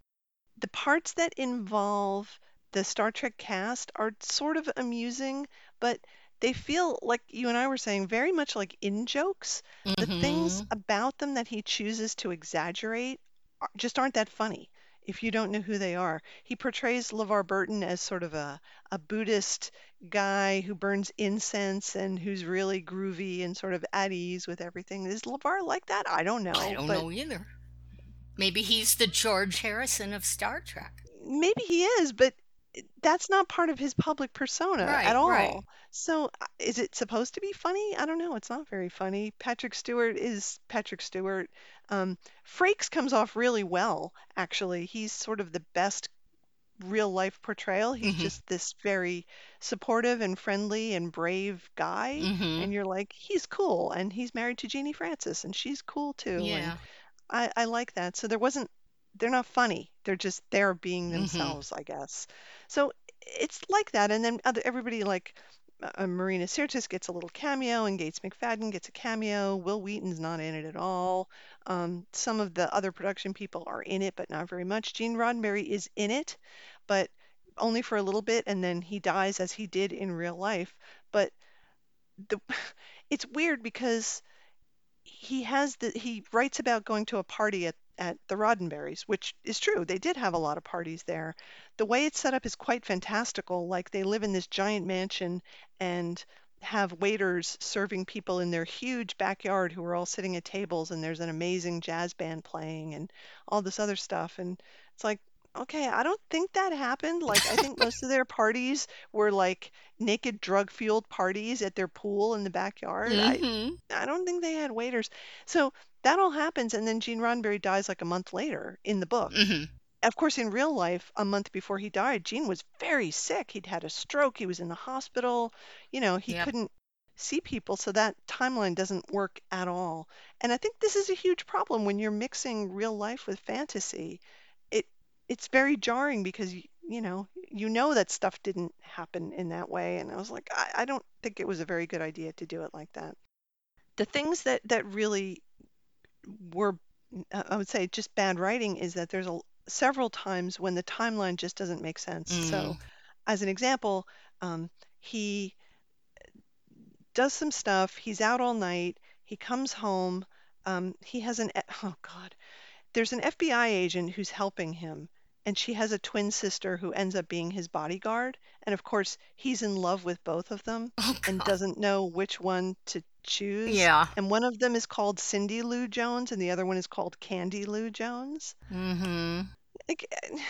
the parts that involve the Star Trek cast are sort of amusing, but they feel like you and I were saying very much like in jokes. The things Mm-hmm. about them that he chooses to exaggerate are, just aren't that funny if you don't know who they are. He portrays LeVar Burton as sort of a, a Buddhist guy who burns incense and who's really groovy and sort of at ease with everything. Is LeVar like that? I don't know. I know, don't but know either. Maybe he's the George Harrison of Star Trek. maybe he is, but that's not part of his public persona at Right, right. all. So uh, is it supposed to be funny? I don't know. It's not very funny. Patrick Stewart is Patrick Stewart. Um, Frakes comes off really well, actually. He's sort of the best real life portrayal. He's Mm-hmm. just this very supportive and friendly and brave guy. Mm-hmm. And you're like, he's cool. And he's married to Genie Francis, and she's cool too. And Yeah. I, I like that. So there wasn't, they're not funny. They're just there being Mm-hmm. themselves, I guess. So it's like that. And then other, everybody like uh, Marina Sirtis gets a little cameo, and Gates McFadden gets a cameo. Wil Wheaton's not in it at all. Um, some of the other production people are in it, but not very much. Gene Roddenberry is in it, but only for a little bit, and then he dies as he did in real life. But the, it's weird because he has the he writes about going to a party at at the Roddenberrys, which is true. They did have a lot of parties there. The way it's set up is quite fantastical. Like they live in this giant mansion and have waiters serving people in their huge backyard who are all sitting at tables and there's an amazing jazz band playing and all this other stuff and it's like okay, I don't think that happened. Like I think most of their parties were like naked drug fueled parties at their pool in the backyard. I Mm-hmm. I don't think they had waiters. So that all happens, and then Gene Roddenberry dies like a month later in the book. Mm-hmm. Of course, in real life, a month before he died, Gene was very sick. He'd had a stroke. He was in the hospital. You know, he Yep. couldn't see people, so that timeline doesn't work at all. And I think this is a huge problem when you're mixing real life with fantasy. It it's very jarring because you, you know you know that stuff didn't happen in that way, and I was like, I, I don't think it was a very good idea to do it like that the things that that really were uh, I would say just bad writing is that there's a several times when the timeline just doesn't make sense. So, Mm. as an example, um, he does some stuff. He's out all night. He comes home. Um, he has an oh god, there's an FBI agent who's helping him, and she has a twin sister who ends up being his bodyguard. And of course, he's in love with both of them Oh and God. doesn't know which one to choose. Yeah. And one of them is called Cindy Lou Jones, and the other one is called Candy Lou Jones. Mm-hmm. Like,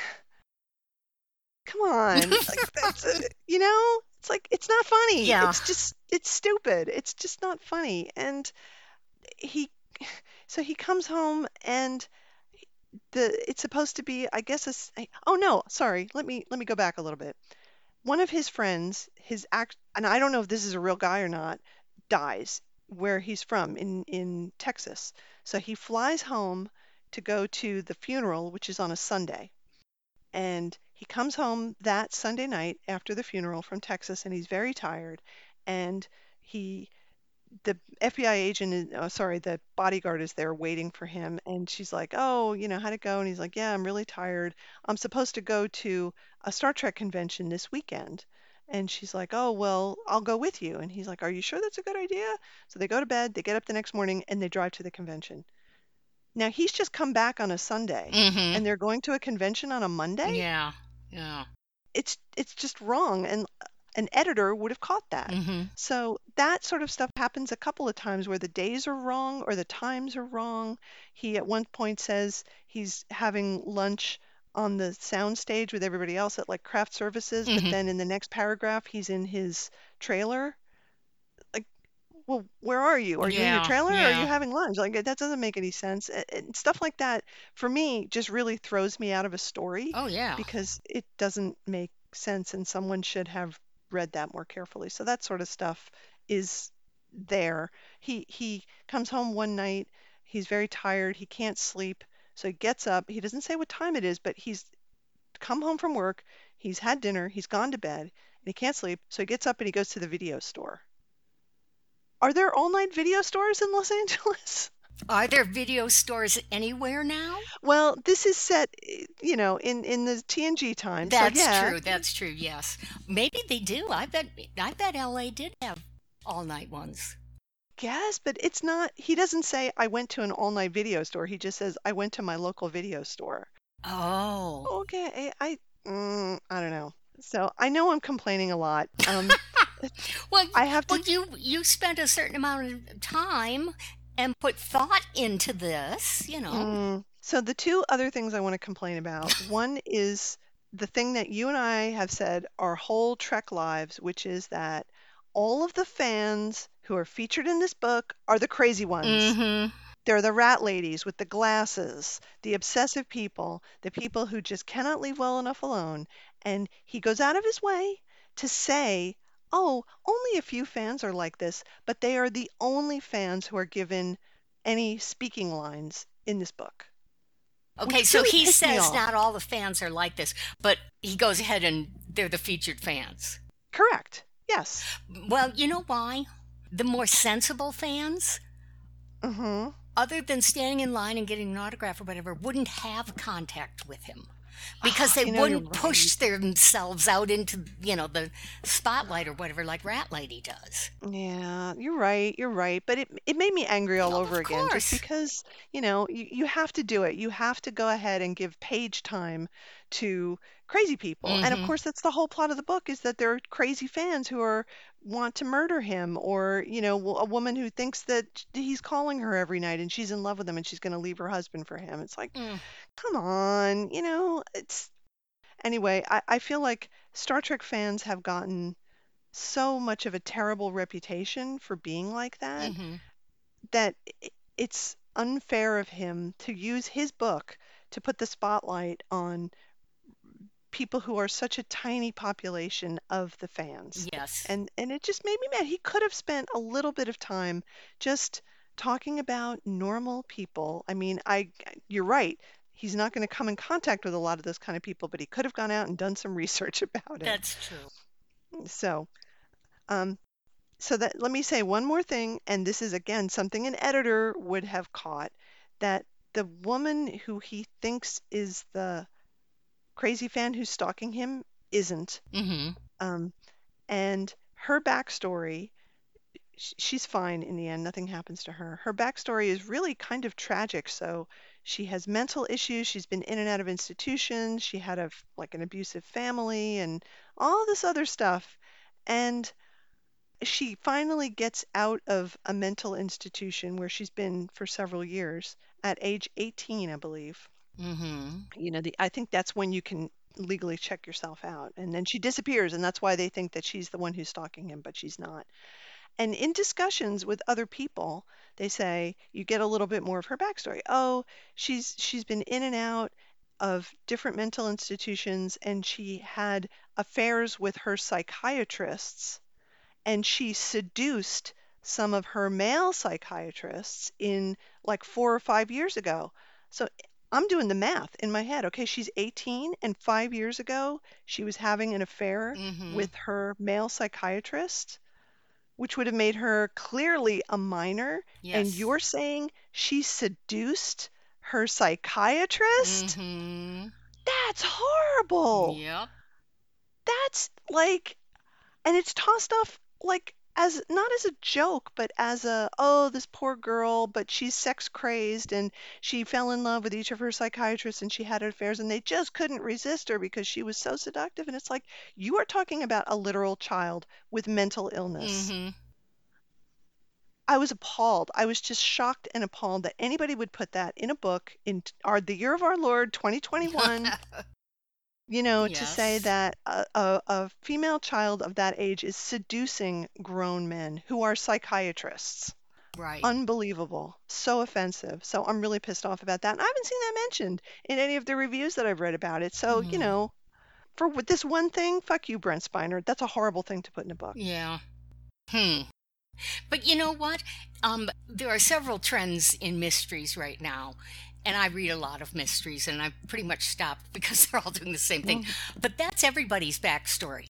come on, like that's uh, you know, it's like it's not funny. Yeah. It's just it's stupid. It's just not funny. And he, so he comes home and the it's supposed to be, I guess, a s eh, oh no, sorry. Let me let me go back a little bit. One of his friends, his act, and I don't know if this is a real guy or not, dies where he's from in in Texas. So he flies home to go to the funeral, which is on a Sunday. And he comes home that Sunday night after the funeral from Texas, and he's very tired. And he, the FBI agent, is, oh, sorry, the bodyguard is there waiting for him. And she's like, Oh, you know, how'd it go? And he's like, Yeah, I'm really tired. I'm supposed to go to a Star Trek convention this weekend. And she's like, "Oh, well, I'll go with you." And he's like, "Are you sure that's a good idea?" So they go to bed, they get up the next morning, and they drive to the convention. Now he's just come back on a Sunday, Mm-hmm. and they're going to a convention on a Monday. Yeah. Yeah. It's it's just wrong, and an editor would have caught that. Mm-hmm. So that sort of stuff happens a couple of times where the days are wrong or the times are wrong. He at one point says he's having lunch on the sound stage with everybody else at like craft services, but Mhm. then in the next paragraph he's in his trailer. Like, well, where are you? Are you in your Yeah, trailer or are you having lunch? Like that doesn't make any sense. And stuff like that for me just really throws me out of a story Oh yeah. because it doesn't make sense and someone should have read that more carefully. So that sort of stuff is there. He he comes home one night, he's very tired, he can't sleep, so he gets up. He doesn't say what time it is, but he's come home from work, he's had dinner, he's gone to bed, and he can't sleep, so he gets up and he goes to the video store. Are there all-night video stores in Los Angeles? Are there video stores anywhere now? Well, this is set, eh, you know, in in the TNG time. That's so yeah, true. That's true. Yes. Maybe they do. I bet. I bet LA did have all night ones. Yes, but it's not. He doesn't say I went to an all-night video store. He just says I went to my local video store. Oh. Okay, I mm, I don't know. So I know I'm complaining a lot. Um, Well, I have to. well, you you spent a certain amount of time and put thought into this. You know. Mm, so the two other things I want to complain about. One is the thing that you and I have said our whole Trek lives, which is that all of the fans who are featured in this book are the crazy ones. Mm-hmm. They're the rat ladies with the glasses, the obsessive people, the people who just cannot leave well enough alone. And he goes out of his way to say, oh, only a few fans are like this, but they are the only fans who are given any speaking lines in this book. Okay, Which so really he pissed me says off. not all the fans are like this, but he goes ahead and they're the featured fans. Correct. Yes. Well, you know why? The more sensible fans, Mm-hmm. other than standing in line and getting an autograph or whatever, wouldn't have contact with him because they You know, wouldn't push themselves out into you know the spotlight or whatever like Rat Lady does. Yeah, you're right. You're right. But it it made me angry all Oh, over again course. just because, you know, you, you have to do it. You have to go ahead and give page time to crazy people. And of Mhm. course, that's the whole plot of the book is that there are crazy fans who are want to murder him or, you know, a woman who thinks that he's calling her every night and she's in love with him and she's going to leave her husband for him. It's like, Mm. come on, you know, it's anyway, I, I feel like Star Trek fans have gotten so much of a terrible reputation for being like that Mhm. that it's unfair of him to use his book to put the spotlight on people who are such a tiny population of the fans. Yes. And and it just made me mad. He could have spent a little bit of time just talking about normal people. I mean, I you're right. He's not going to come in contact with a lot of those kind of people, but he could have gone out and done some research about it. That's true. So, um, so that let me say one more thing, and this is again something an editor would have caught that the woman who he thinks is the crazy fan who's stalking him isn't. hmm Um, and her backstory, sh- she's fine in the end. Nothing happens to her. Her backstory is really kind of tragic. So she has mental issues. She's been in and out of institutions. She had a f- like an abusive family and all this other stuff. And she finally gets out of a mental institution where she's been for several years at age 18, I believe hmm you know the i think that's when you can legally check yourself out and then she disappears and that's why they think that she's the one who's stalking him but she's not. And in discussions with other people they say you get a little bit more of her backstory. Oh she's she's been in and out of different mental institutions and she had affairs with her psychiatrists and she seduced some of her male psychiatrists in like four or five years ago. So I'm doing the math in my head. Okay, she's 18, and five years ago, she was having an affair hmm with her male psychiatrist, which would have made her clearly a minor. And Yes. you're saying she seduced her psychiatrist? hmm That's horrible. Yep. That's like, and it's tossed off like as not as a joke, but as a oh, this poor girl, but she's sex crazed and she fell in love with each of her psychiatrists and she had affairs and they just couldn't resist her because she was so seductive. And it's like you are talking about a literal child with mental illness. hmm I was appalled. I was just shocked and appalled that anybody would put that in a book in our the year of our Lord 2021 you know, to say Yes. that a, a, a female child of that age is seducing grown men who are psychiatrists. Right. Unbelievable. So offensive. So I'm really pissed off about that. And I haven't seen that mentioned in any of the reviews that I've read about it. So, you Mhm. know, for w- this one thing, fuck you, Brent Spiner. That's a horrible thing to put in a book. Yeah. Hmm. But you know what? Um, there are several trends in mysteries right now. And I read a lot of mysteries and I've pretty much stopped because they're all doing the same thing. But that's everybody's backstory.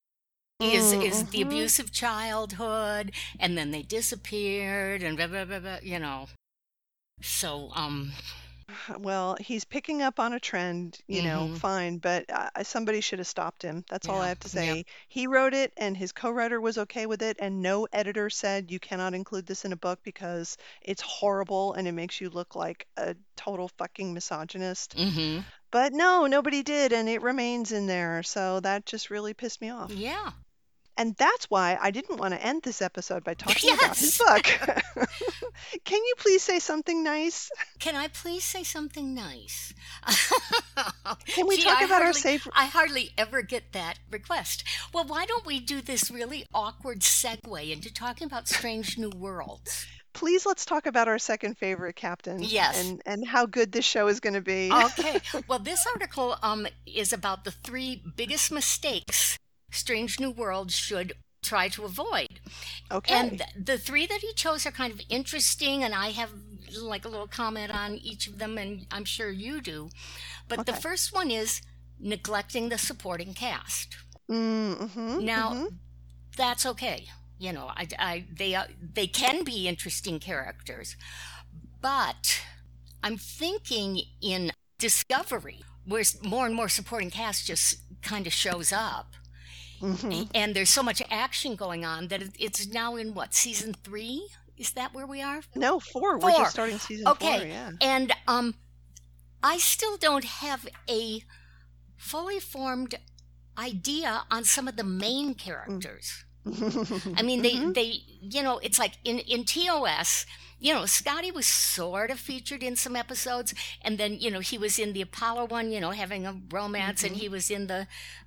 Is is the Mhm. abusive childhood and then they disappeared and blah blah blah, blah you know. So um Well, he's picking up on a trend, you know, Mhm. fine, but uh, somebody should have stopped him. That's all I Yeah, have to say. He wrote it and his co-writer was okay with it, and no editor said you cannot include this in a book because it's horrible and it makes you look like a total fucking misogynist. mhm. But no, nobody did, and it remains in there. So that just really pissed me off. Yeah. And that's why I didn't want to end this episode by talking about his book. Can you please say something nice? Can I please say something nice? Can we Gee, talk I about our hardly- safe I hardly ever get that request. Well, why don't we do this really awkward segue into talking about Strange New Worlds? please let's talk about our second favorite captain Yes. and and how good this show is going to be Okay. Well, this article um is about the three biggest mistakes Strange New Worlds should try to avoid. okay And the three that he chose are kind of interesting, and I have like a little comment on each of them, and I'm sure you do. But the first one is neglecting the supporting cast. mm-hmm, Now, that's okay. You know, I, I they are, they can be interesting characters, but I'm thinking in Discovery, where more and more supporting cast just kind of shows up, hmm and there's so much action going on that it's now in what season three? Is that where we are? no four. we're just starting season Okay, four yeah and um, I still don't have a fully formed idea on some of the main characters. I mean, they, Mhm. they, you know, it's like in, in TOS, you know, Scotty was sort of featured in some episodes, and then, you know, he was in the Apollo one, you know, having a romance, and he was in the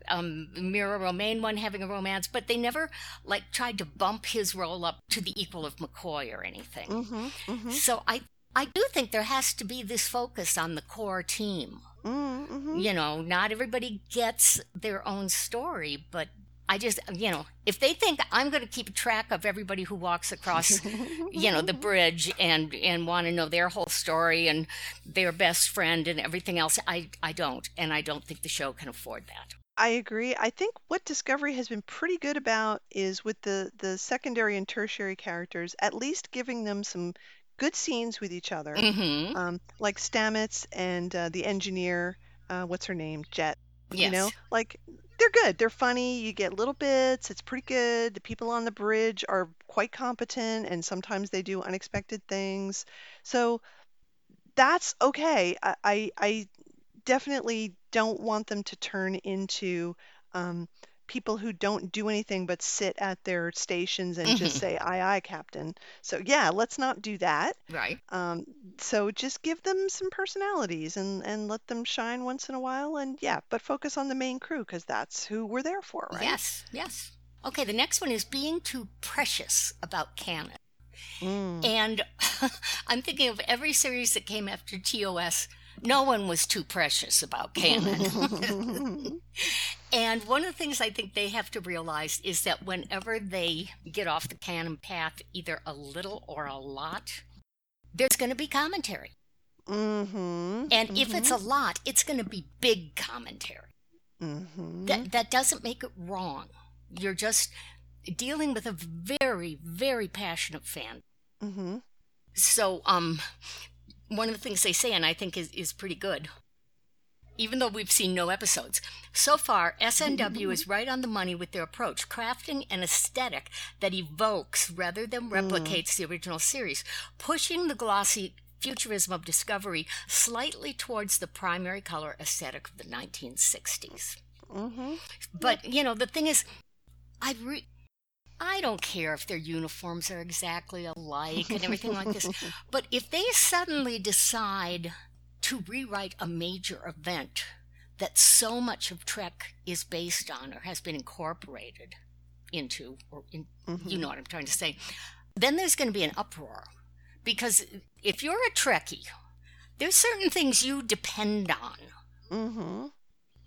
um, Mira Romaine one having a romance, but they never, like, tried to bump his role up to the equal of McCoy or anything. Mhm, mhm, So I, I do think there has to be this focus on the core team. mhm, mhm. You know, not everybody gets their own story, but I just, you know, if they think I'm going to keep track of everybody who walks across, you know, the bridge and and want to know their whole story and their best friend and everything else, I I don't, and I don't think the show can afford that. I agree. I think what Discovery has been pretty good about is with the the secondary and tertiary characters, at least giving them some good scenes with each other. Mm-hmm. Um, like Stamets and uh, the engineer, uh, what's her name, Jett. Yes. You know, like they're good. They're funny. You get little bits. It's pretty good. The people on the bridge are quite competent, and sometimes they do unexpected things. So that's okay. I I, I definitely don't want them to turn into um, people who don't do anything but sit at their stations and just Mhm. say "aye, aye, Captain." So yeah, let's not do that. Right. Um, so just give them some personalities and and let them shine once in a while. And yeah, but focus on the main crew because that's who we're there for, right? Yes. Yes. Okay. The next one is being too precious about canon. Mm. And I'm thinking of every series that came after TOS. No one was too precious about canon. and one of the things I think they have to realize is that whenever they get off the canon path, either a little or a lot, there's going to be commentary. mm-hmm. And if it's a lot, it's going to be big commentary. mm-hmm. That, that doesn't make it wrong. You're just dealing with a very, very passionate fan. mm-hmm. So, um, one of the things they say, and I think is, is pretty good even though we've seen no episodes. So far, SNW is right on the money with their approach, crafting an aesthetic that evokes rather than replicates the original series, pushing the glossy futurism of Discovery slightly towards the primary color aesthetic of the 1960s. Mm-hmm. But, you know, the thing is, I re- I don't care if their uniforms are exactly alike and everything like this. But if they suddenly decide to rewrite a major event that so much of Trek is based on or has been incorporated into, or in, you know what I'm trying to say, then there's going to be an uproar. Because if you're a Trekkie, there's certain things you depend on Mm-hmm.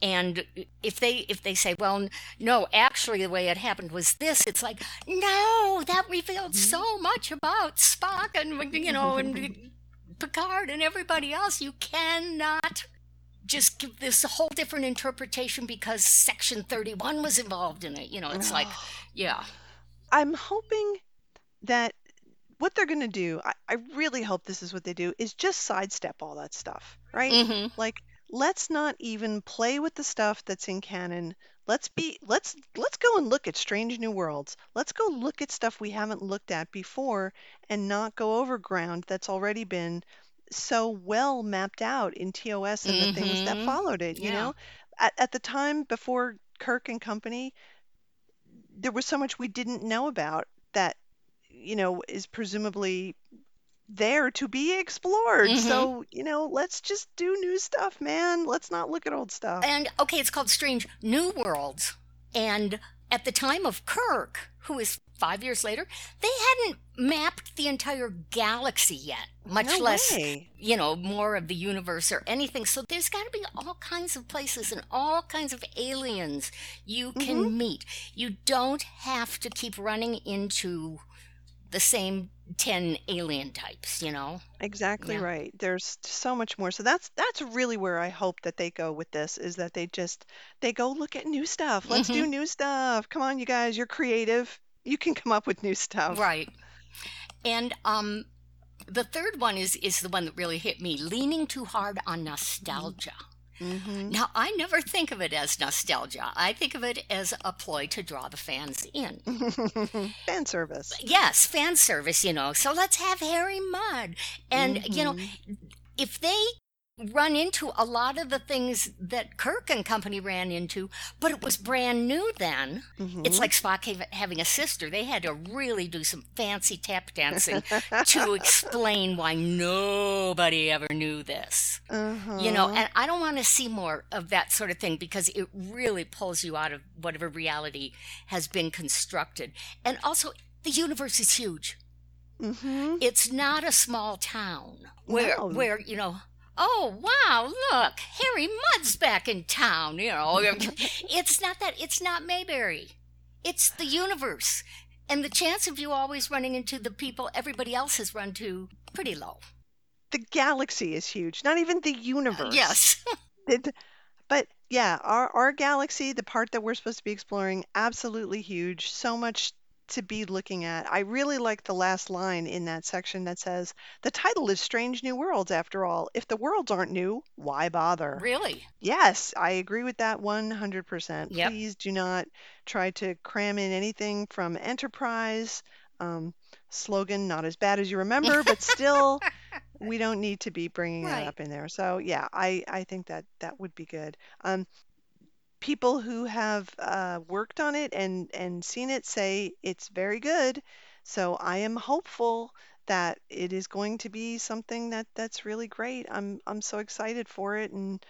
And if they if they say well no actually the way it happened was this it's like no that revealed so much about spock and you know and picard and everybody else you cannot just give this a whole different interpretation because section 31 was involved in it you know it's like yeah I'm hoping that what they're going to do, I, I really hope this is what they do, is just sidestep all that stuff, right? Mhm. Like, let's not even play with the stuff that's in canon. Let's be let's let's go and look at Strange New Worlds. Let's go look at stuff we haven't looked at before and not go over ground that's already been so well mapped out in TOS and the things that Mhm. followed it, you Yeah. know? At at the time before Kirk and company, there was so much we didn't know about that you know is presumably there to be explored Mhm. so you know let's just do new stuff man let's not look at old stuff and okay it's called strange new worlds and at the time of kirk who is five years later they hadn't mapped the entire galaxy yet much No less way. you know more of the universe or anything so there's got to be all kinds of places and all kinds of aliens you can Mm-hmm. meet you don't have to keep running into the same 10 alien types you know exactly Yeah. right there's so much more so that's that's really where i hope that they go with this is that they just they go look at new stuff let's Mm-hmm. do new stuff come on you guys you're creative you can come up with new stuff Right. And um the third one is is the one that really hit me, leaning too hard on nostalgia. Hmm Now, I never think of it as nostalgia. I think of it as a ploy to draw the fans in. fan service Yes, fan service, you know. So let's have Harry Mudd. And, you know, if they run into a lot of the things that Kirk and company ran into, but it was brand new then. It's like Spock having a sister. They had to really do some fancy tap dancing to explain why nobody ever knew this. uh-huh. You know, and I don't want to see more of that sort of thing because it really pulls you out of whatever reality has been constructed. And also, the universe is huge. hmm It's not a small town where No. where you know. Oh wow! Look, Harry Mudd's back in town. You know, it's not that. It's not Mayberry. It's the universe, and the chance of you always running into the people everybody else has run to pretty low. the galaxy is huge not even the universe Yes. It- but yeah, our our galaxy, the part that we're supposed to be exploring, absolutely huge. So much to be looking at. I really like the last line in that section that says, "The title is Strange New Worlds after all. If the worlds aren't new, why bother?" really. Yes, I agree with that 100%. Yep. Please do not try to cram in anything from Enterprise. Um, slogan, not as bad as you remember, but still, we don't need to be bringing that Right. up in there. So yeah, I, I think that that would be good. Um, people who have uh, worked on it and, and seen it say it's very good. So I am hopeful that it is going to be something that that's really great. I'm I'm so excited for it and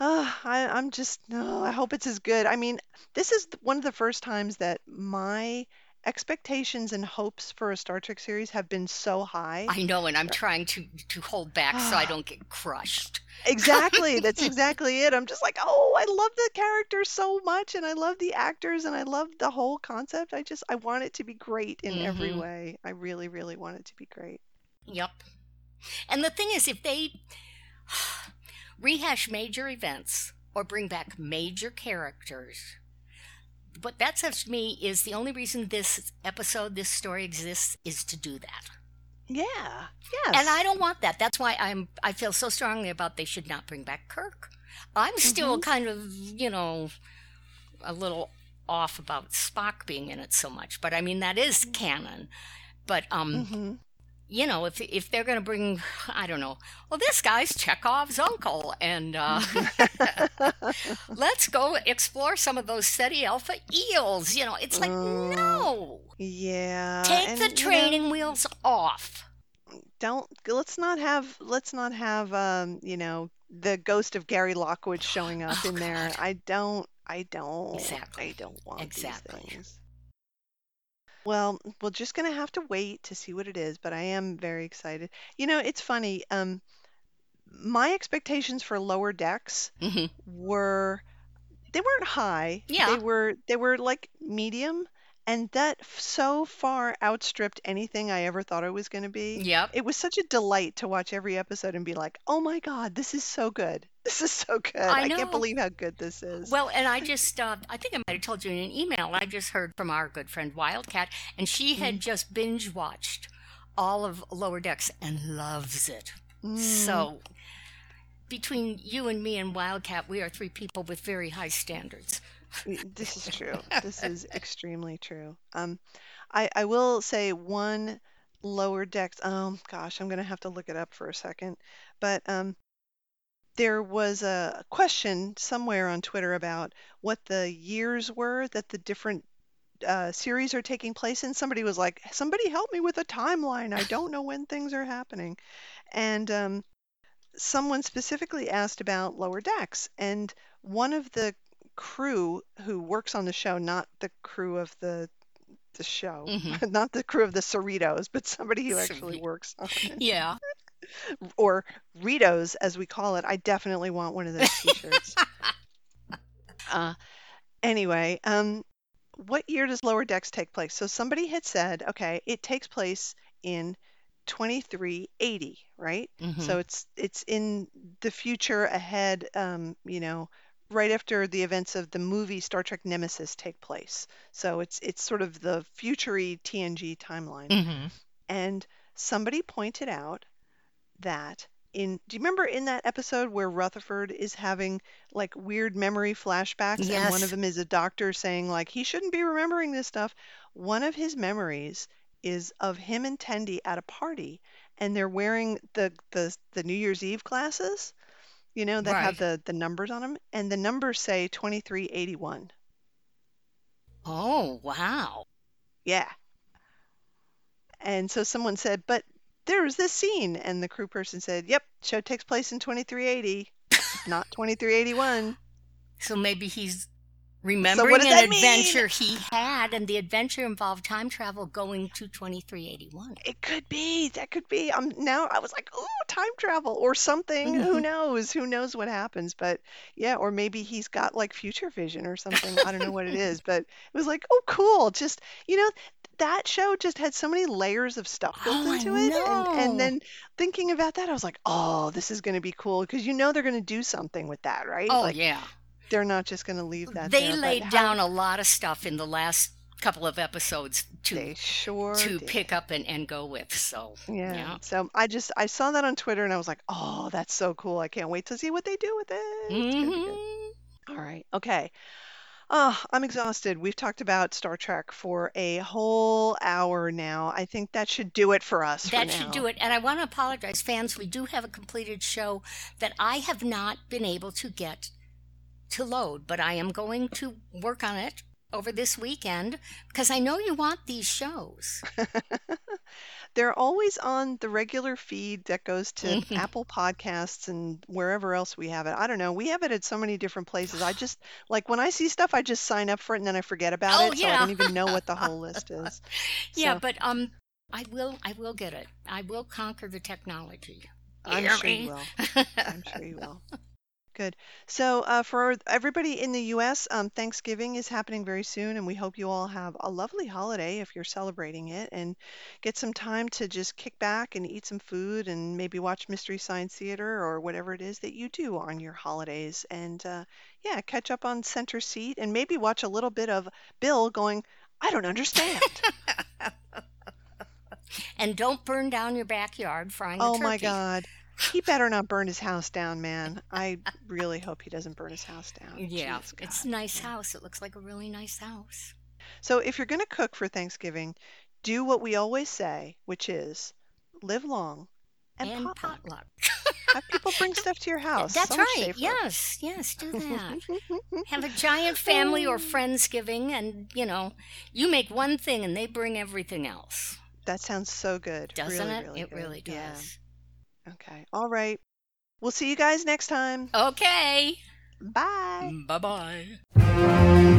uh, I, I'm just no. I hope it's as good. I mean, this is one of the first times that my expectations and hopes for a Star Trek series have been so high. I know, and I'm trying to to hold back so I don't get crushed. Exactly. That's exactly it. I'm just like, oh, I love the character so much, and I love the actors, and I love the whole concept. I just, I want it to be great in every Mhm. way. I really, really want it to be great. Yep. And the thing is, if they rehash major events or bring back major characters, what that says to me is the only reason this episode, this story exists, is to do that. Yeah. Yes. And I don't want that. That's why I'm I feel so strongly about they should not bring back Kirk. I'm still kind of, you know, a little off about Spock being in it so much, but I mean that is canon. But um, hmm you know, if if they're going to bring, I don't know, well, this guy's Chekhov's uncle, and uh, let's go explore some of those Ceti Alpha eels. You know, it's like Oh, no, Yeah. take and, the you know, training wheels off. don't let's not have let's not have um, you know, the ghost of Gary Lockwood showing up Oh, in there. I don't I don't Exactly. I don't want Exactly. these things. Well, we're just gonna have to wait to see what it is, but I am very excited. You know, it's funny. Um, my expectations for Lower Decks hmm were they weren't high. Yeah. They were they were like medium, and that f- so far outstripped anything I ever thought it was going to be. Yep. It was such a delight to watch every episode and be like, "Oh my God, this is so good. This is so good. I I, can't believe how good this is." Well, and I just, uh, I think I might have told you in an email, I just heard from our good friend Wildcat, and she Mm-hmm. had just binge watched all of Lower Decks and loves it. Mm, So, between you and me and Wildcat, we are three people with very high standards. this is true. This is extremely true. Um, I I will say one lower decks. Oh gosh, I'm gonna have to look it up for a second. But um, there was a question somewhere on Twitter about what the years were that the different uh, series are taking place in. Somebody was like, "Somebody help me with a timeline. I don't know when things are happening." And um, someone specifically asked about Lower Decks, and one of the crew who works on the show, not the crew of the the show, Mhm. not the crew of the Cerritos, but somebody who actually works on it, Yeah. Or Ritos as we call it. I definitely want one of those T-shirts. uh, anyway, um, what year does Lower Decks take place? So somebody had said, okay, it takes place in 2380, right? Mhm. So it's it's in the future ahead, um, you know, right after the events of the movie Star Trek Nemesis take place. So it's it's sort of the futury TNG timeline. Mhm. And somebody pointed out that in do you remember in that episode where Rutherford is having like weird memory flashbacks and one Yes. of them is a doctor saying like he shouldn't be remembering this stuff. One of his memories is of him and Tendi at a party and they're wearing the the the New Year's Eve glasses, you know, that have Right. the the numbers on them and the numbers say 2381. Oh, wow. Yeah. And so someone said, but there's this scene. And the crew person said, yep, show takes place in 2380, not 2381. So maybe he's remembering does an that mean? adventure he had, and the adventure involved time travel going to 2381. It could be. That could be. Um, now I was like, oh, time travel or something. Who Mhm. knows? Who knows what happens? But yeah, or maybe he's got like future vision or something. I don't know what it is, but it was like, oh, cool. Just, you know, that show just had so many layers of stuff built Oh, into it. And, and then thinking about that, I was like, oh, this is going to be cool because you know they're going to do something with that, right? Oh, Like yeah. they're not just going to leave that They there. Laid how down a lot of stuff in the last couple of episodes to sure to did. pick up and, and go with. So, Yeah. yeah. So I just I saw that on Twitter and I was like, oh, that's so cool. I can't wait to see what they do with it. It's gonna be good. hmm All right. Okay. Oh, I'm exhausted. We've talked about Star Trek for a whole hour now. I think that should do it for us for That should now. do it. And I want to apologize, fans. We do have a completed show that I have not been able to get to load, but I am going to work on it over this weekend because I know you want these shows. They're always on the regular feed that goes to Mhm. Apple Podcasts and wherever else we have it. I don't know. We have it at so many different places. I just like when I see stuff, I just sign up for it and then I forget about Oh, it, so I don't even know what the whole list is. Yeah, So but um, I will. I will get it. I will conquer the technology. I'm sure you will. I'm sure you will. Good. So, uh, for everybody in the U.S., um, Thanksgiving is happening very soon, and we hope you all have a lovely holiday if you're celebrating it, and get some time to just kick back and eat some food, and maybe watch Mystery Science Theater or whatever it is that you do on your holidays, and uh, yeah, catch up on Center Seat, and maybe watch a little bit of Bill going, "I don't understand." and don't burn down your backyard frying a oh my God. He better not burn his house down, man. I really hope he doesn't burn his house down. Yeah, Jeez, it's a nice house. It looks like a really nice house. So if you're going to cook for Thanksgiving, do what we always say, which is live long and, And potluck. potluck. Have people bring stuff to your house. That's So right. Yes, yes, do that. Have a giant family or friendsgiving, and you know, you make one thing and they bring everything else. That sounds so good. Doesn't Really, it? really it good. really does. Yeah. Okay. All right. We'll see you guys next time. Okay. Bye. Bye bye.